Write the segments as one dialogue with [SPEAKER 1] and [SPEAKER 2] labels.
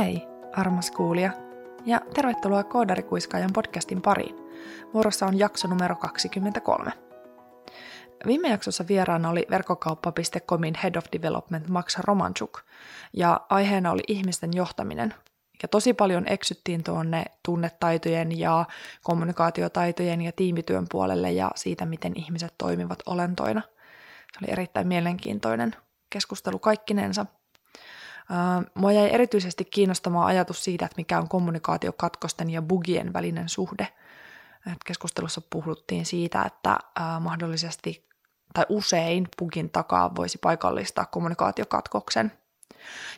[SPEAKER 1] Hei, armas kuulija, ja tervetuloa Koodarikuiskaajan podcastin pariin. Vuorossa on jakso numero 23. Viime jaksossa vieraana oli verkkokauppa.comin Head of Development Max Romanchuk, ja aiheena oli ihmisten johtaminen. Ja tosi paljon eksyttiin tuonne tunnetaitojen ja kommunikaatiotaitojen ja tiimityön puolelle ja siitä, miten ihmiset toimivat olentoina. Se oli erittäin mielenkiintoinen keskustelu kaikkinensa – Mua jäi erityisesti kiinnostamaan ajatus siitä, että mikä on kommunikaatiokatkosten ja bugien välinen suhde. Keskustelussa puhuttiin siitä, että mahdollisesti tai usein bugin takaa voisi paikallistaa kommunikaatiokatkoksen.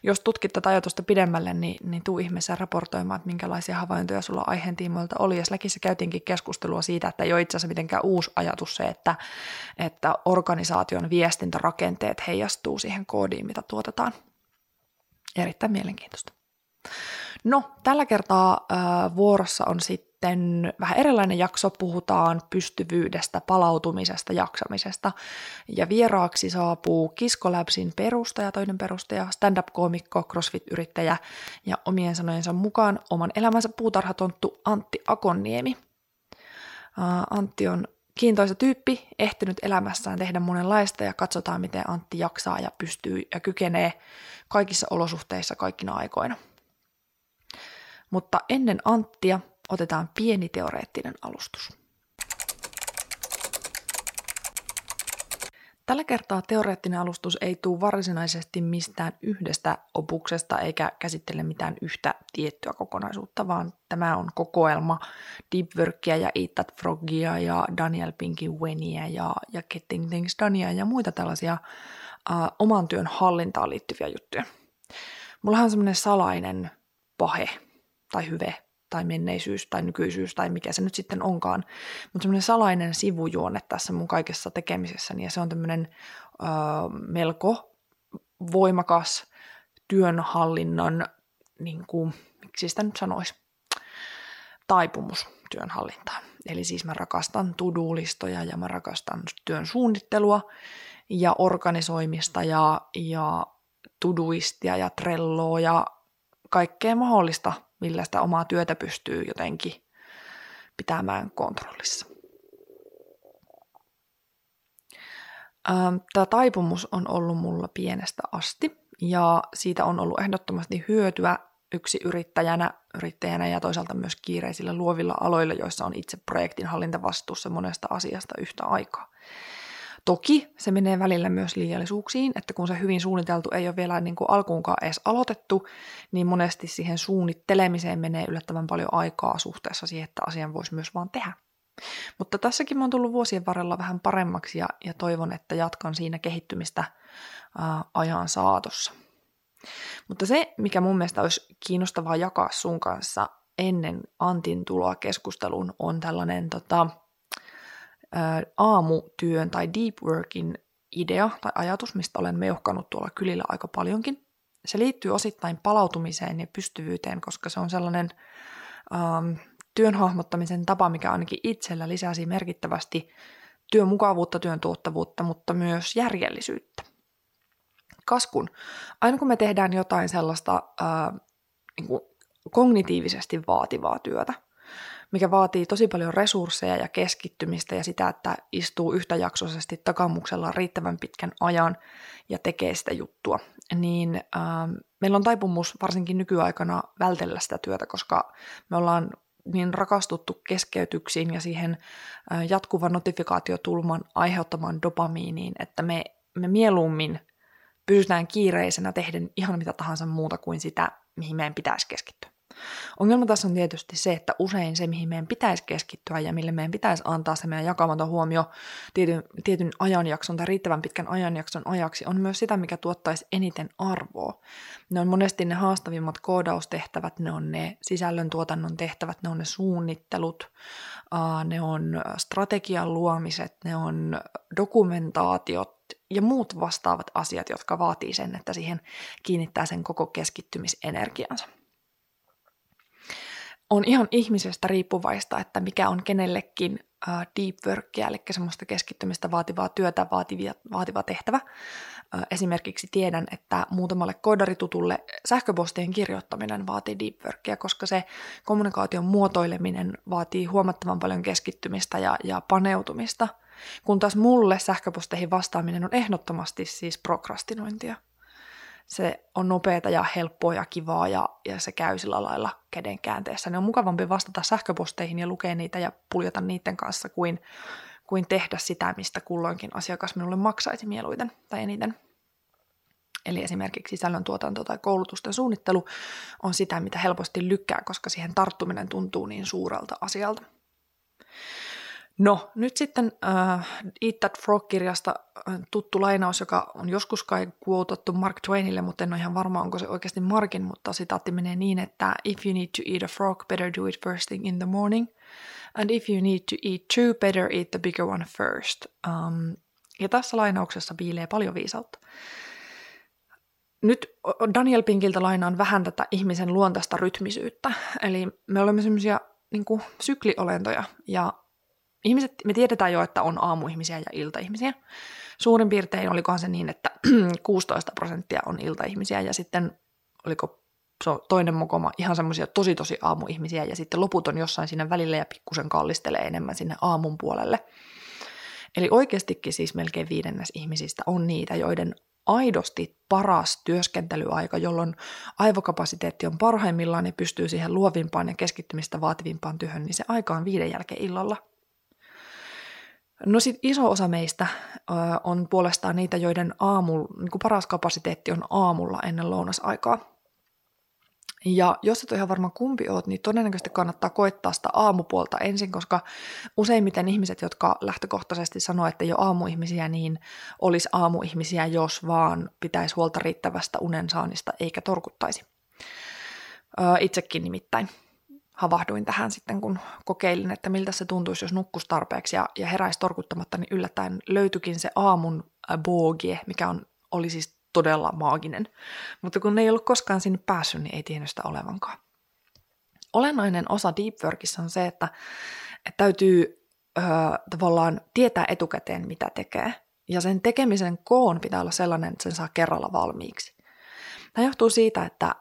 [SPEAKER 1] Jos tutkit tätä ajatusta pidemmälle, niin, niin tuu ihmeessä raportoimaan, että minkälaisia havaintoja sulla aiheen tiimoilta oli. Ja Släkissä käytiinkin keskustelua siitä, että ei ole itse asiassa mitenkään uusi ajatus se, että, että organisaation viestintärakenteet heijastuu siihen koodiin, mitä tuotetaan. Erittäin mielenkiintoista. No, tällä kertaa äh, vuorossa on sitten vähän erilainen jakso. Puhutaan pystyvyydestä, palautumisesta, jaksamisesta. Ja vieraaksi saapuu Kiskolabsin perustaja, toinen perustaja, stand-up-koomikko, crossfit-yrittäjä ja omien sanojensa mukaan oman elämänsä puutarhatonttu Antti Akonniemi. Äh, Antti on kiintoisa tyyppi, ehtinyt elämässään tehdä monenlaista ja katsotaan, miten Antti jaksaa ja pystyy ja kykenee kaikissa olosuhteissa kaikkina aikoina. Mutta ennen Anttia otetaan pieni teoreettinen alustus. Tällä kertaa teoreettinen alustus ei tule varsinaisesti mistään yhdestä opuksesta eikä käsittele mitään yhtä tiettyä kokonaisuutta, vaan tämä on kokoelma Deep Workia ja Eat That Frogia ja Daniel Pinkin Wenia ja, ja Getting Things Dania ja muita tällaisia uh, oman työn hallintaan liittyviä juttuja. Mulla on semmoinen salainen pahe tai hyve tai menneisyys tai nykyisyys tai mikä se nyt sitten onkaan, mutta semmoinen salainen sivujuone tässä mun kaikessa tekemisessäni ja se on tämmöinen ö, melko voimakas työnhallinnan, niin kuin, miksi sitä nyt sanoisi, taipumus työnhallintaan. Eli siis mä rakastan tudulistoja ja mä rakastan työn suunnittelua ja organisoimista ja, ja tuduistia ja trelloa ja kaikkea mahdollista, millä sitä omaa työtä pystyy jotenkin pitämään kontrollissa. Ähm, Tämä taipumus on ollut mulla pienestä asti ja siitä on ollut ehdottomasti hyötyä yksi yrittäjänä, yrittäjänä ja toisaalta myös kiireisillä luovilla aloilla, joissa on itse projektin hallintavastuussa monesta asiasta yhtä aikaa. Toki se menee välillä myös liiallisuuksiin, että kun se hyvin suunniteltu ei ole vielä niin kuin alkuunkaan edes aloitettu, niin monesti siihen suunnittelemiseen menee yllättävän paljon aikaa suhteessa siihen, että asian voisi myös vaan tehdä. Mutta tässäkin mä oon tullut vuosien varrella vähän paremmaksi ja, ja toivon, että jatkan siinä kehittymistä ää, ajan saatossa. Mutta se, mikä mun mielestä olisi kiinnostavaa jakaa sun kanssa ennen Antin tuloa keskusteluun, on tällainen tota, aamutyön tai deep workin idea tai ajatus, mistä olen meuhkanut tuolla kylillä aika paljonkin. Se liittyy osittain palautumiseen ja pystyvyyteen, koska se on sellainen ähm, työn hahmottamisen tapa, mikä ainakin itsellä lisäsi merkittävästi työn mukavuutta, työn tuottavuutta, mutta myös järjellisyyttä. Kaskun. Aina kun me tehdään jotain sellaista äh, niin kuin kognitiivisesti vaativaa työtä, mikä vaatii tosi paljon resursseja ja keskittymistä ja sitä, että istuu yhtäjaksoisesti takamuksella riittävän pitkän ajan ja tekee sitä juttua, niin äh, meillä on taipumus varsinkin nykyaikana vältellä sitä työtä, koska me ollaan niin rakastuttu keskeytyksiin ja siihen äh, jatkuvan notifikaatiotulman aiheuttamaan dopamiiniin, että me, me mieluummin pysytään kiireisenä tehden ihan mitä tahansa muuta kuin sitä, mihin meidän pitäisi keskittyä. Ongelma tässä on tietysti se, että usein se, mihin meidän pitäisi keskittyä ja mille meidän pitäisi antaa se meidän jakamaton huomio tietyn, tietyn ajanjakson tai riittävän pitkän ajanjakson ajaksi, on myös sitä, mikä tuottaisi eniten arvoa. Ne on monesti ne haastavimmat koodaustehtävät, ne on ne sisällöntuotannon tehtävät, ne on ne suunnittelut, ne on strategian luomiset, ne on dokumentaatiot ja muut vastaavat asiat, jotka vaatii sen, että siihen kiinnittää sen koko keskittymisenergiansa on ihan ihmisestä riippuvaista, että mikä on kenellekin deep workia, eli semmoista keskittymistä vaativaa työtä, vaativia, vaativa tehtävä. Esimerkiksi tiedän, että muutamalle koodaritutulle sähköpostien kirjoittaminen vaatii deep workia, koska se kommunikaation muotoileminen vaatii huomattavan paljon keskittymistä ja, ja paneutumista, kun taas mulle sähköposteihin vastaaminen on ehdottomasti siis prokrastinointia se on nopeata ja helppoa ja kivaa ja, ja se käy sillä lailla käden käänteessä. Ne on mukavampi vastata sähköposteihin ja lukea niitä ja puljata niiden kanssa kuin, kuin tehdä sitä, mistä kulloinkin asiakas minulle maksaisi mieluiten tai eniten. Eli esimerkiksi sisällöntuotanto tai koulutusten suunnittelu on sitä, mitä helposti lykkää, koska siihen tarttuminen tuntuu niin suurelta asialta. No, nyt sitten uh, Eat That Frog-kirjasta äh, tuttu lainaus, joka on joskus kai kuotattu Mark Twainille, mutta en ole ihan varma, onko se oikeasti Markin, mutta sitaatti menee niin, että If you need to eat a frog, better do it first thing in the morning. And if you need to eat two, better eat the bigger one first. Um, ja tässä lainauksessa piilee paljon viisautta. Nyt Daniel Pinkiltä lainaan vähän tätä ihmisen luontaista rytmisyyttä. Eli me olemme semmoisia niin sykliolentoja, ja ihmiset, me tiedetään jo, että on aamuihmisiä ja iltaihmisiä. Suurin piirtein olikohan se niin, että 16 prosenttia on iltaihmisiä ja sitten oliko toinen mokoma ihan semmoisia tosi tosi aamuihmisiä ja sitten loput on jossain siinä välillä ja pikkusen kallistelee enemmän sinne aamun puolelle. Eli oikeastikin siis melkein viidennes ihmisistä on niitä, joiden aidosti paras työskentelyaika, jolloin aivokapasiteetti on parhaimmillaan ja pystyy siihen luovimpaan ja keskittymistä vaativimpaan työhön, niin se aika on viiden jälkeen illalla – No sit iso osa meistä ö, on puolestaan niitä, joiden aamu, niin paras kapasiteetti on aamulla ennen lounasaikaa. Ja jos et ole ihan varma kumpi oot, niin todennäköisesti kannattaa koittaa sitä aamupuolta ensin, koska useimmiten ihmiset, jotka lähtökohtaisesti sanoo, että ei ole aamuihmisiä, niin olisi aamuihmisiä, jos vaan pitäisi huolta riittävästä unensaannista eikä torkuttaisi. Öö, itsekin nimittäin havahduin tähän sitten, kun kokeilin, että miltä se tuntuisi, jos nukkus tarpeeksi ja, ja heräisi torkuttamatta, niin yllättäen löytyikin se aamun boogie, mikä on, oli siis todella maaginen. Mutta kun ei ollut koskaan sinne päässyt, niin ei tiennyt sitä olevankaan. Olennainen osa deep workissa on se, että, että täytyy ö, tavallaan tietää etukäteen, mitä tekee. Ja sen tekemisen koon pitää olla sellainen, että sen saa kerralla valmiiksi. Tämä johtuu siitä, että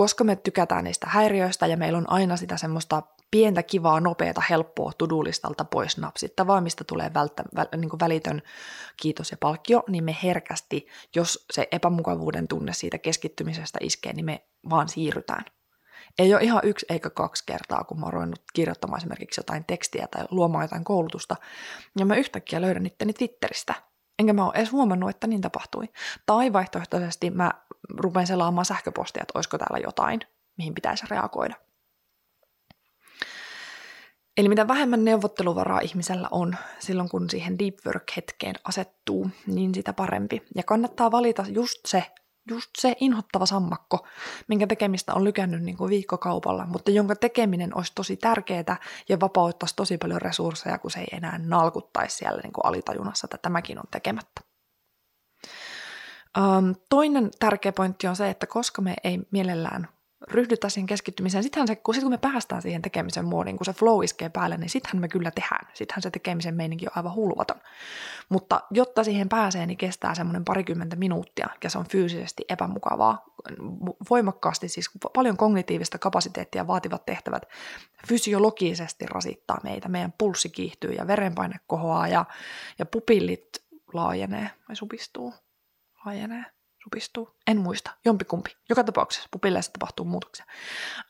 [SPEAKER 1] koska me tykätään niistä häiriöistä ja meillä on aina sitä semmoista pientä, kivaa, nopeata, helppoa tudulistalta pois napsittavaa, mistä tulee välttä, väl, niin kuin välitön kiitos ja palkkio, niin me herkästi, jos se epämukavuuden tunne siitä keskittymisestä iskee, niin me vaan siirrytään. Ei ole ihan yksi eikä kaksi kertaa, kun mä oon ruvennut kirjoittamaan esimerkiksi jotain tekstiä tai luomaan jotain koulutusta, ja mä yhtäkkiä löydän itteni Twitteristä – enkä mä ole edes huomannut, että niin tapahtui. Tai vaihtoehtoisesti mä rupean selaamaan sähköpostia, että olisiko täällä jotain, mihin pitäisi reagoida. Eli mitä vähemmän neuvotteluvaraa ihmisellä on silloin, kun siihen deep work-hetkeen asettuu, niin sitä parempi. Ja kannattaa valita just se just se inhottava sammakko, minkä tekemistä on lykännyt niin kuin viikkokaupalla, mutta jonka tekeminen olisi tosi tärkeää ja vapauttaisi tosi paljon resursseja, kun se ei enää nalkuttaisi siellä niin kuin alitajunassa, että tämäkin on tekemättä. Um, toinen tärkeä pointti on se, että koska me ei mielellään ryhdytä siihen keskittymiseen. Sittenhän se, kun, sit kun me päästään siihen tekemisen muodin, kun se flow iskee päälle, niin sittenhän me kyllä tehdään. Sittenhän se tekemisen meininki on aivan hulvaton. Mutta jotta siihen pääsee, niin kestää semmoinen parikymmentä minuuttia, ja se on fyysisesti epämukavaa. Voimakkaasti, siis paljon kognitiivista kapasiteettia vaativat tehtävät fysiologisesti rasittaa meitä. Meidän pulssi kiihtyy ja verenpaine kohoaa ja, ja pupillit laajenee vai supistuu. Laajenee supistuu. En muista, jompikumpi. Joka tapauksessa pupilleissa tapahtuu muutoksia.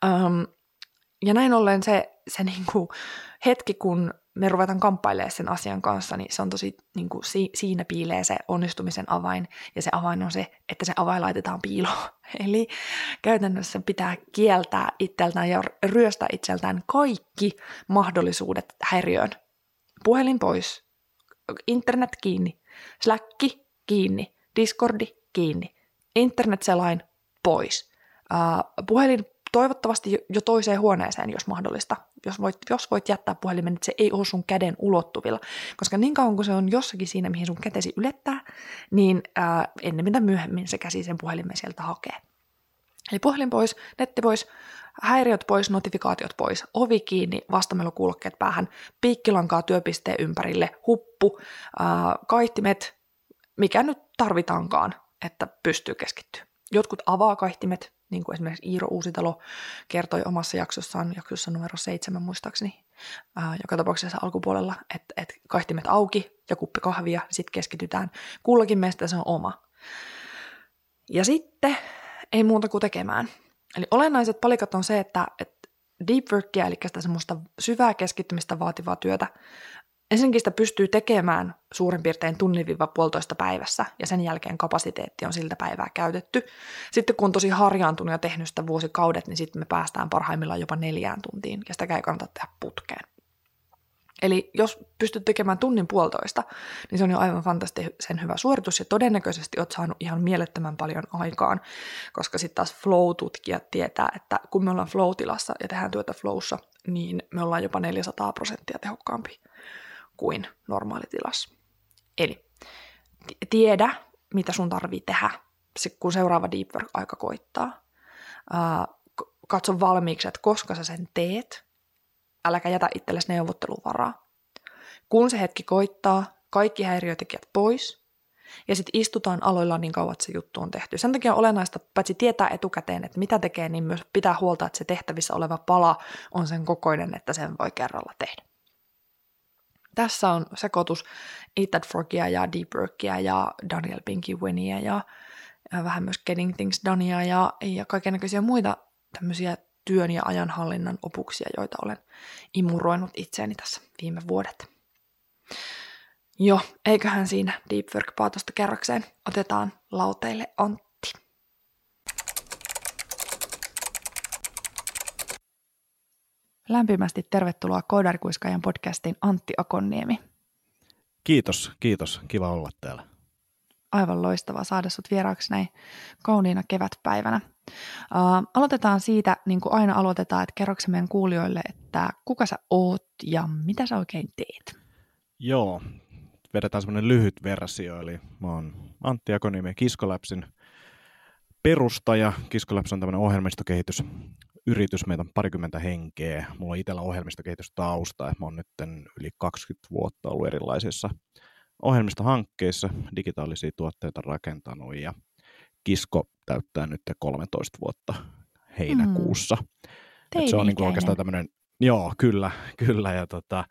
[SPEAKER 1] Um, ja näin ollen se, se niinku hetki, kun me ruvetaan kamppailemaan sen asian kanssa, niin se on tosi, niinku, si, siinä piilee se onnistumisen avain, ja se avain on se, että se avain laitetaan piiloon. Eli käytännössä pitää kieltää itseltään ja ryöstää itseltään kaikki mahdollisuudet häiriöön. Puhelin pois, internet kiinni, Slack kiinni, Discordi kiinni. Internetselain pois. Uh, puhelin toivottavasti jo toiseen huoneeseen, jos mahdollista. Jos voit, jos voit jättää puhelimen, että se ei ole sun käden ulottuvilla. Koska niin kauan kuin se on jossakin siinä, mihin sun kätesi ylettää, niin ää, ennen mitä myöhemmin se käsi sen puhelimen sieltä hakee. Eli puhelin pois, netti pois, häiriöt pois, notifikaatiot pois, ovi kiinni, vastamelukulkeet päähän, piikkilankaa työpisteen ympärille, huppu, ää, kaihtimet, mikä nyt tarvitaankaan, että pystyy keskittyä. Jotkut avaa kaihtimet, niin kuin esimerkiksi Iiro Uusitalo kertoi omassa jaksossaan, jaksossa numero seitsemän muistaakseni, ää, joka tapauksessa alkupuolella, että, että kaihtimet auki ja kuppi kahvia, sitten keskitytään. Kullakin meistä se on oma. Ja sitten ei muuta kuin tekemään. Eli olennaiset palikat on se, että, että deep workia, eli sitä semmoista syvää keskittymistä vaativaa työtä, ensinnäkin sitä pystyy tekemään suurin piirtein tunnin-puolitoista päivässä, ja sen jälkeen kapasiteetti on siltä päivää käytetty. Sitten kun on tosi harjaantunut ja tehnyt sitä vuosikaudet, niin sitten me päästään parhaimmillaan jopa neljään tuntiin, ja sitä ei kannata tehdä putkeen. Eli jos pystyt tekemään tunnin puolitoista, niin se on jo aivan fantastisen hyvä suoritus ja todennäköisesti olet saanut ihan mielettömän paljon aikaan, koska sitten taas flow-tutkijat tietää, että kun me ollaan flow-tilassa ja tehdään työtä flowssa, niin me ollaan jopa 400 prosenttia tehokkaampi kuin normaalitilassa. Eli tiedä, mitä sun tarvii tehdä, kun seuraava deep work-aika koittaa. katso valmiiksi, että koska sä sen teet, äläkä jätä itsellesi neuvotteluvaraa. Kun se hetki koittaa, kaikki häiriötekijät pois, ja sitten istutaan aloilla niin kauan, että se juttu on tehty. Sen takia on olennaista paitsi tietää etukäteen, että mitä tekee, niin myös pitää huolta, että se tehtävissä oleva pala on sen kokoinen, että sen voi kerralla tehdä. Tässä on sekoitus Eat That Frogia ja Deep Workia ja Daniel Pinky Winnia ja, vähän myös Getting Things Donea ja, ja kaikenlaisia muita tämmöisiä työn ja ajanhallinnan opuksia, joita olen imuroinut itseäni tässä viime vuodet. Jo, eiköhän siinä Deep Work-paatosta kerrakseen. Otetaan lauteille Antti. Lämpimästi tervetuloa Koodarikuiskaajan podcastin Antti Akonniemi.
[SPEAKER 2] Kiitos, kiitos. Kiva olla täällä
[SPEAKER 1] aivan loistavaa saada sut vieraaksi näin kauniina kevätpäivänä. Uh, aloitetaan siitä, niin kuin aina aloitetaan, että kerroksä meidän kuulijoille, että kuka sä oot ja mitä sä oikein teet?
[SPEAKER 2] Joo, vedetään semmoinen lyhyt versio, eli mä oon Antti Akonimi Kiskolapsin perustaja. Kiskolaps on tämmöinen ohjelmistokehitys yritys, meitä on parikymmentä henkeä. Mulla on itsellä ohjelmistokehitystausta, että mä oon nyt yli 20 vuotta ollut erilaisissa ohjelmistohankkeissa digitaalisia tuotteita rakentanut ja Kisko täyttää nyt 13 vuotta heinäkuussa. Mm. se on niin kuin oikeastaan tämmöinen, joo kyllä, kyllä ja tota,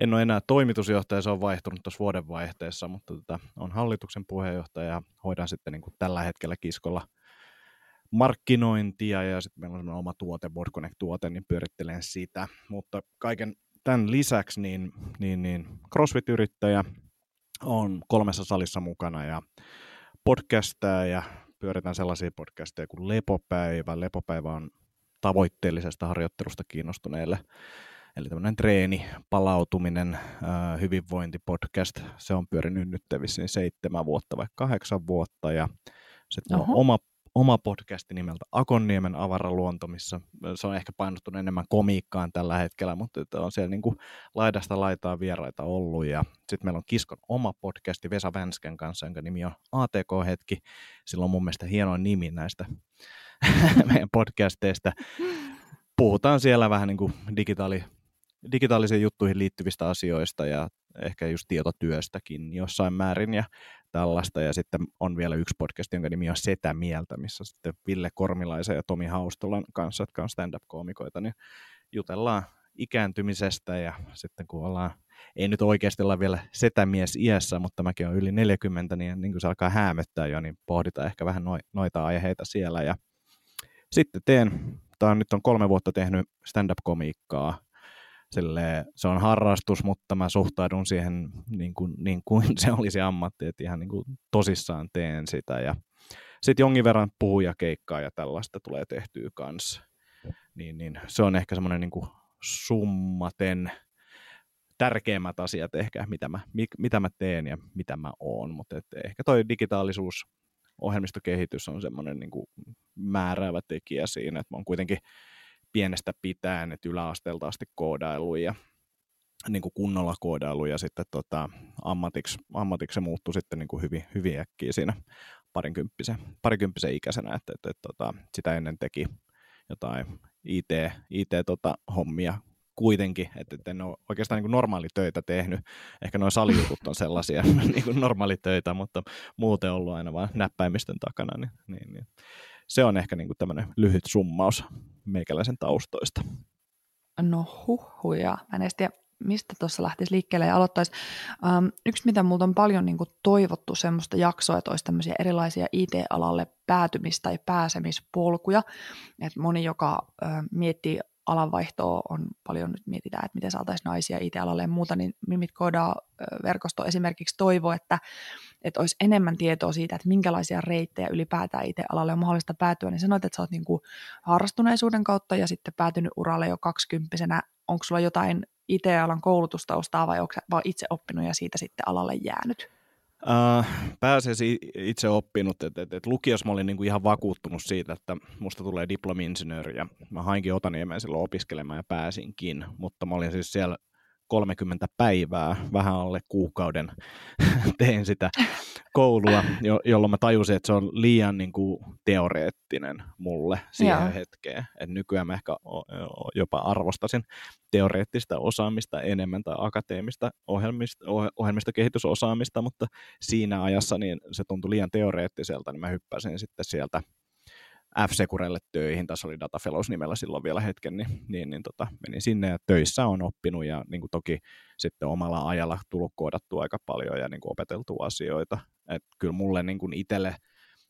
[SPEAKER 2] en ole enää toimitusjohtaja, se on vaihtunut tuossa vuodenvaihteessa, mutta tota, on hallituksen puheenjohtaja ja hoidan sitten niin kuin tällä hetkellä Kiskolla markkinointia ja sitten meillä on oma tuote, WordConnect-tuote, niin pyörittelen sitä, mutta kaiken tämän lisäksi niin, niin, niin CrossFit-yrittäjä, on kolmessa salissa mukana ja podcastaa ja pyöritään sellaisia podcasteja kuin Lepopäivä. Lepopäivä on tavoitteellisesta harjoittelusta kiinnostuneille. Eli tämmöinen treeni, palautuminen, hyvinvointipodcast, se on pyörinyt nyt seitsemän vuotta vai kahdeksan vuotta. Ja sitten on oma oma podcasti nimeltä Akonniemen avaraluonto, missä se on ehkä painottunut enemmän komiikkaan tällä hetkellä, mutta on siellä niin kuin laidasta laitaa vieraita ollut. Sitten meillä on Kiskon oma podcasti Vesa Vänsken kanssa, jonka nimi on ATK-hetki. Sillä on mun mielestä hieno nimi näistä meidän podcasteista. Puhutaan siellä vähän niin kuin digitaali, digitaalisiin juttuihin liittyvistä asioista ja ehkä just tietotyöstäkin jossain määrin ja tällaista. Ja sitten on vielä yksi podcast, jonka nimi on Setä Mieltä, missä sitten Ville Kormilaisen ja Tomi Haustolan kanssa, jotka on stand-up-koomikoita, niin jutellaan ikääntymisestä ja sitten kun ollaan, ei nyt oikeasti olla vielä setämies iässä, mutta mäkin olen yli 40, niin, niin kun se alkaa häämöttää jo, niin pohditaan ehkä vähän noita aiheita siellä. Ja sitten teen, tämä on nyt on kolme vuotta tehnyt stand-up-komiikkaa, Silleen, se on harrastus, mutta mä suhtaudun siihen niin kuin, niin kuin se olisi ammatti, että ihan niin kuin tosissaan teen sitä. Ja sitten jonkin verran puhuja keikkaa ja tällaista tulee tehtyä kanssa. Niin, niin se on ehkä semmoinen niin kuin summaten tärkeimmät asiat ehkä, mitä mä, mitä mä teen ja mitä mä oon, mutta ehkä toi digitaalisuus, ohjelmistokehitys on semmoinen niin määräävä tekijä siinä, että mä oon kuitenkin pienestä pitäen, että yläasteelta asti koodailu ja niin kuin kunnolla koodailu ja sitten tota, ammatiksi, ammatiksi se muuttui sitten niin kuin hyvin, hyvin äkkiä siinä parinkymppisen, parikymppisen ikäisenä, että, että, että, että tota, sitä ennen teki jotain IT, IT-hommia tota, kuitenkin, että et en ole oikeastaan niin normaalitöitä tehnyt. Ehkä noin salijutut on sellaisia niin normaalitöitä, mutta muuten ollut aina vain näppäimistön takana. Niin, niin, niin. Se on ehkä niin tämmöinen lyhyt summaus meikäläisen taustoista.
[SPEAKER 1] No huhuja. Mä en edes tiedä, mistä tuossa lähtisi liikkeelle ja aloittaisi. Um, yksi, mitä multa on paljon niin toivottu semmoista jaksoa, että olisi tämmöisiä erilaisia IT-alalle päätymis- tai pääsemispolkuja. Et moni, joka ö, miettii alanvaihtoa, on paljon nyt mietitään, että miten saataisiin naisia IT-alalle ja muuta, niin Mimit Koodaa verkosto esimerkiksi toivoo, että, että olisi enemmän tietoa siitä, että minkälaisia reittejä ylipäätään IT-alalle on mahdollista päätyä, niin sanoit, että sä oot niin kuin harrastuneisuuden kautta ja sitten päätynyt uralle jo kaksikymppisenä. Onko sulla jotain IT-alan koulutustaustaa vai onko vaan itse oppinut ja siitä sitten alalle jäänyt?
[SPEAKER 2] Uh, pääsee itse oppinut, että et, et lukiossa mä olin niinku ihan vakuuttunut siitä, että musta tulee diplomi-insinööri ja mä hainkin Otaniemeen silloin opiskelemaan ja pääsinkin, mutta mä olin siis siellä 30 päivää, vähän alle kuukauden tein sitä koulua, jo, jolloin mä tajusin, että se on liian niin kuin, teoreettinen mulle siihen Joo. hetkeen. Et nykyään mä ehkä jopa arvostasin teoreettista osaamista enemmän tai akateemista ohjelmista, ohjelmista kehitysosaamista, mutta siinä ajassa niin se tuntui liian teoreettiselta, niin mä hyppäsin sitten sieltä F-Securelle töihin, tässä oli Data Fellows nimellä silloin vielä hetken, niin, niin, niin tota, menin sinne ja töissä on oppinut ja niin kuin toki sitten omalla ajalla tullut koodattua aika paljon ja niin kuin opeteltu asioita. Et kyllä mulle niin kuin itselle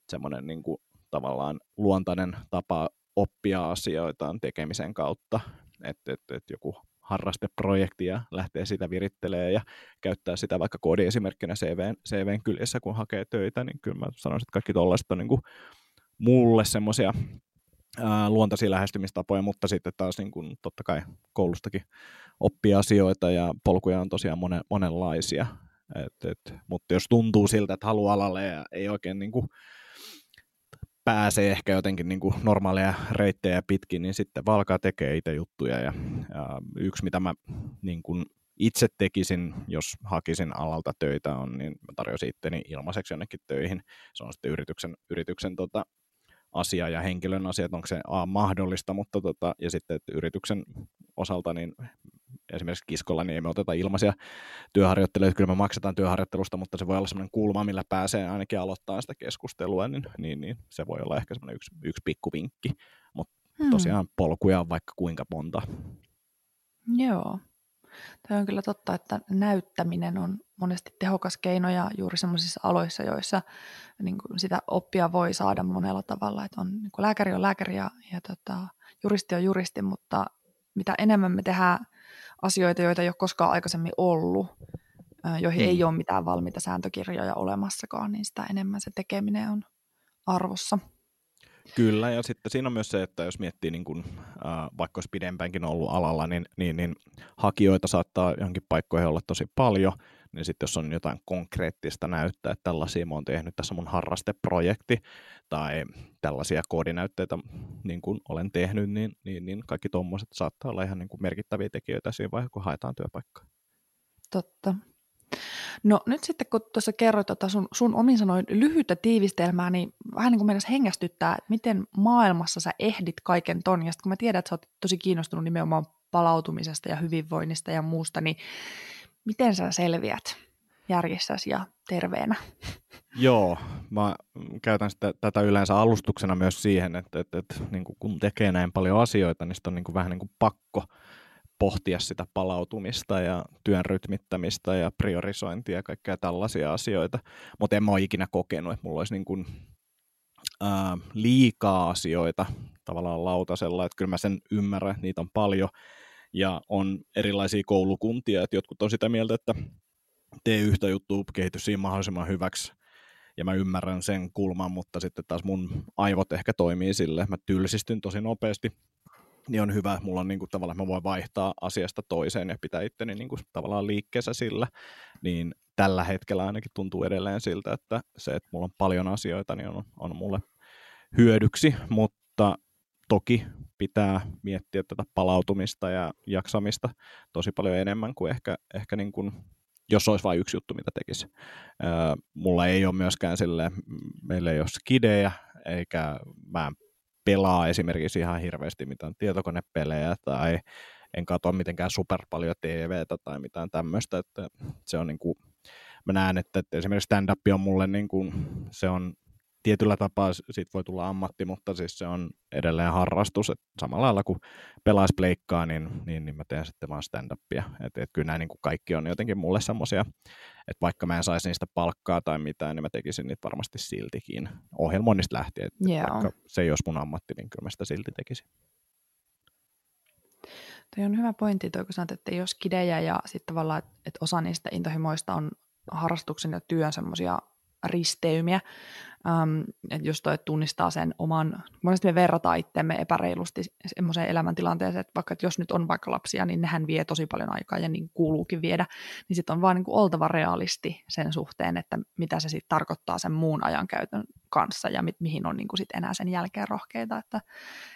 [SPEAKER 2] semmoinen niin kuin tavallaan luontainen tapa oppia asioita on tekemisen kautta, että et, et joku harrasteprojekti ja lähtee sitä virittelee ja käyttää sitä vaikka koodiesimerkkinä CVn, CVn kyljessä, kun hakee töitä, niin kyllä mä sanoisin, että kaikki tollaiset on niin kuin mulle semmoisia luontaisia lähestymistapoja, mutta sitten taas niin kuin, totta kai koulustakin oppia asioita ja polkuja on tosiaan monen, monenlaisia. Et, et, mutta jos tuntuu siltä, että haluaa alalle ja ei oikein niin kuin, pääsee ehkä jotenkin niin kuin normaaleja reittejä pitkin, niin sitten valkaa tekee itse juttuja. Ja, ja yksi, mitä mä niin kuin itse tekisin, jos hakisin alalta töitä, on, niin mä tarjosin itteni ilmaiseksi jonnekin töihin. Se on sitten yrityksen, yrityksen tota, asia ja henkilön asiat, onko se A mahdollista, mutta tota, ja sitten että yrityksen osalta niin esimerkiksi kiskolla niin ei me oteta ilmaisia työharjoitteluja, kyllä me maksetaan työharjoittelusta, mutta se voi olla sellainen kulma, millä pääsee ainakin aloittaa sitä keskustelua, niin, niin, niin se voi olla ehkä semmoinen yksi, yksi pikkuvinkki, mutta hmm. tosiaan polkuja on vaikka kuinka monta.
[SPEAKER 1] Joo. Tämä on kyllä totta, että näyttäminen on monesti tehokas keino ja juuri sellaisissa aloissa, joissa niin kuin sitä oppia voi saada monella tavalla. Että on, niin kuin lääkäri on lääkäri ja, ja tota, juristi on juristi, mutta mitä enemmän me tehdään asioita, joita ei ole koskaan aikaisemmin ollut, joihin mm. ei ole mitään valmiita sääntökirjoja olemassakaan, niin sitä enemmän se tekeminen on arvossa.
[SPEAKER 2] Kyllä, ja sitten siinä on myös se, että jos miettii, niin kun, äh, vaikka olisi pidempäänkin ollut alalla, niin, niin, niin hakijoita saattaa johonkin paikkoihin olla tosi paljon, niin sitten jos on jotain konkreettista näyttää, että tällaisia mä oon tehnyt, tässä mun harrasteprojekti, tai tällaisia koodinäytteitä niin kuin olen tehnyt, niin, niin, niin kaikki tuommoiset saattaa olla ihan niin kuin merkittäviä tekijöitä siinä vaiheessa, kun haetaan työpaikkaa.
[SPEAKER 1] Totta. No nyt sitten kun tuossa kerroit tota sun, sun omin sanoin lyhyttä tiivistelmää, niin vähän niin kuin meidän hengästyttää, että miten maailmassa sä ehdit kaiken ton. Ja sitten kun mä tiedän, että sä oot tosi kiinnostunut nimenomaan palautumisesta ja hyvinvoinnista ja muusta, niin miten sä selviät järjessäsi ja terveenä?
[SPEAKER 2] Joo, mä käytän sitä, tätä yleensä alustuksena myös siihen, että, että, että niin kun tekee näin paljon asioita, niin on niin kuin vähän niin kuin pakko pohtia sitä palautumista ja työn rytmittämistä ja priorisointia ja kaikkea tällaisia asioita. Mutta en mä ole ikinä kokenut, että mulla olisi niin kuin, ää, liikaa asioita tavallaan lautasella, että kyllä mä sen ymmärrän, niitä on paljon ja on erilaisia koulukuntia, että jotkut on sitä mieltä, että tee yhtä juttua, kehity siinä mahdollisimman hyväksi ja mä ymmärrän sen kulman, mutta sitten taas mun aivot ehkä toimii sille, mä tylsistyn tosi nopeasti niin on hyvä, mulla on niin kuin, tavallaan, mä voin vaihtaa asiasta toiseen ja pitää itteni niin kuin, tavallaan liikkeessä sillä, niin tällä hetkellä ainakin tuntuu edelleen siltä, että se, että mulla on paljon asioita, niin on, on mulle hyödyksi, mutta toki pitää miettiä tätä palautumista ja jaksamista tosi paljon enemmän kuin ehkä, ehkä niin kuin, jos olisi vain yksi juttu, mitä tekisi. mulla ei ole myöskään sille, meillä ei ole skidejä, eikä mä pelaa esimerkiksi ihan hirveästi mitään tietokonepelejä tai en katso mitenkään super paljon TVtä tai mitään tämmöistä, että se on niin kuin, mä näen, että, että esimerkiksi stand-up on mulle niin kuin, se on tietyllä tapaa siitä voi tulla ammatti, mutta siis se on edelleen harrastus. Et samalla lailla kuin pelaisi pleikkaa, niin, niin, niin mä teen sitten vaan stand-upia. Et, et kyllä nämä niin kuin kaikki on jotenkin mulle semmoisia, että vaikka mä en saisi niistä palkkaa tai mitään, niin mä tekisin niitä varmasti siltikin ohjelmoinnista lähtien. Et
[SPEAKER 1] yeah.
[SPEAKER 2] Vaikka se ei olisi mun ammatti, niin kyllä mä sitä silti tekisin.
[SPEAKER 1] Toi on hyvä pointti, toi, kun sanot, että ei ole skidejä ja sitten tavallaan, että, että osa niistä intohimoista on harrastuksen ja työn semmoisia risteymiä. Um, että just toi, että tunnistaa sen oman, monesti me verrataan itseämme epäreilusti semmoiseen elämäntilanteeseen, että vaikka että jos nyt on vaikka lapsia, niin nehän vie tosi paljon aikaa ja niin kuuluukin viedä, niin sitten on vaan niin kuin oltava realisti sen suhteen, että mitä se sitten tarkoittaa sen muun ajankäytön kanssa ja mi- mihin on niin kuin sit enää sen jälkeen rohkeita, että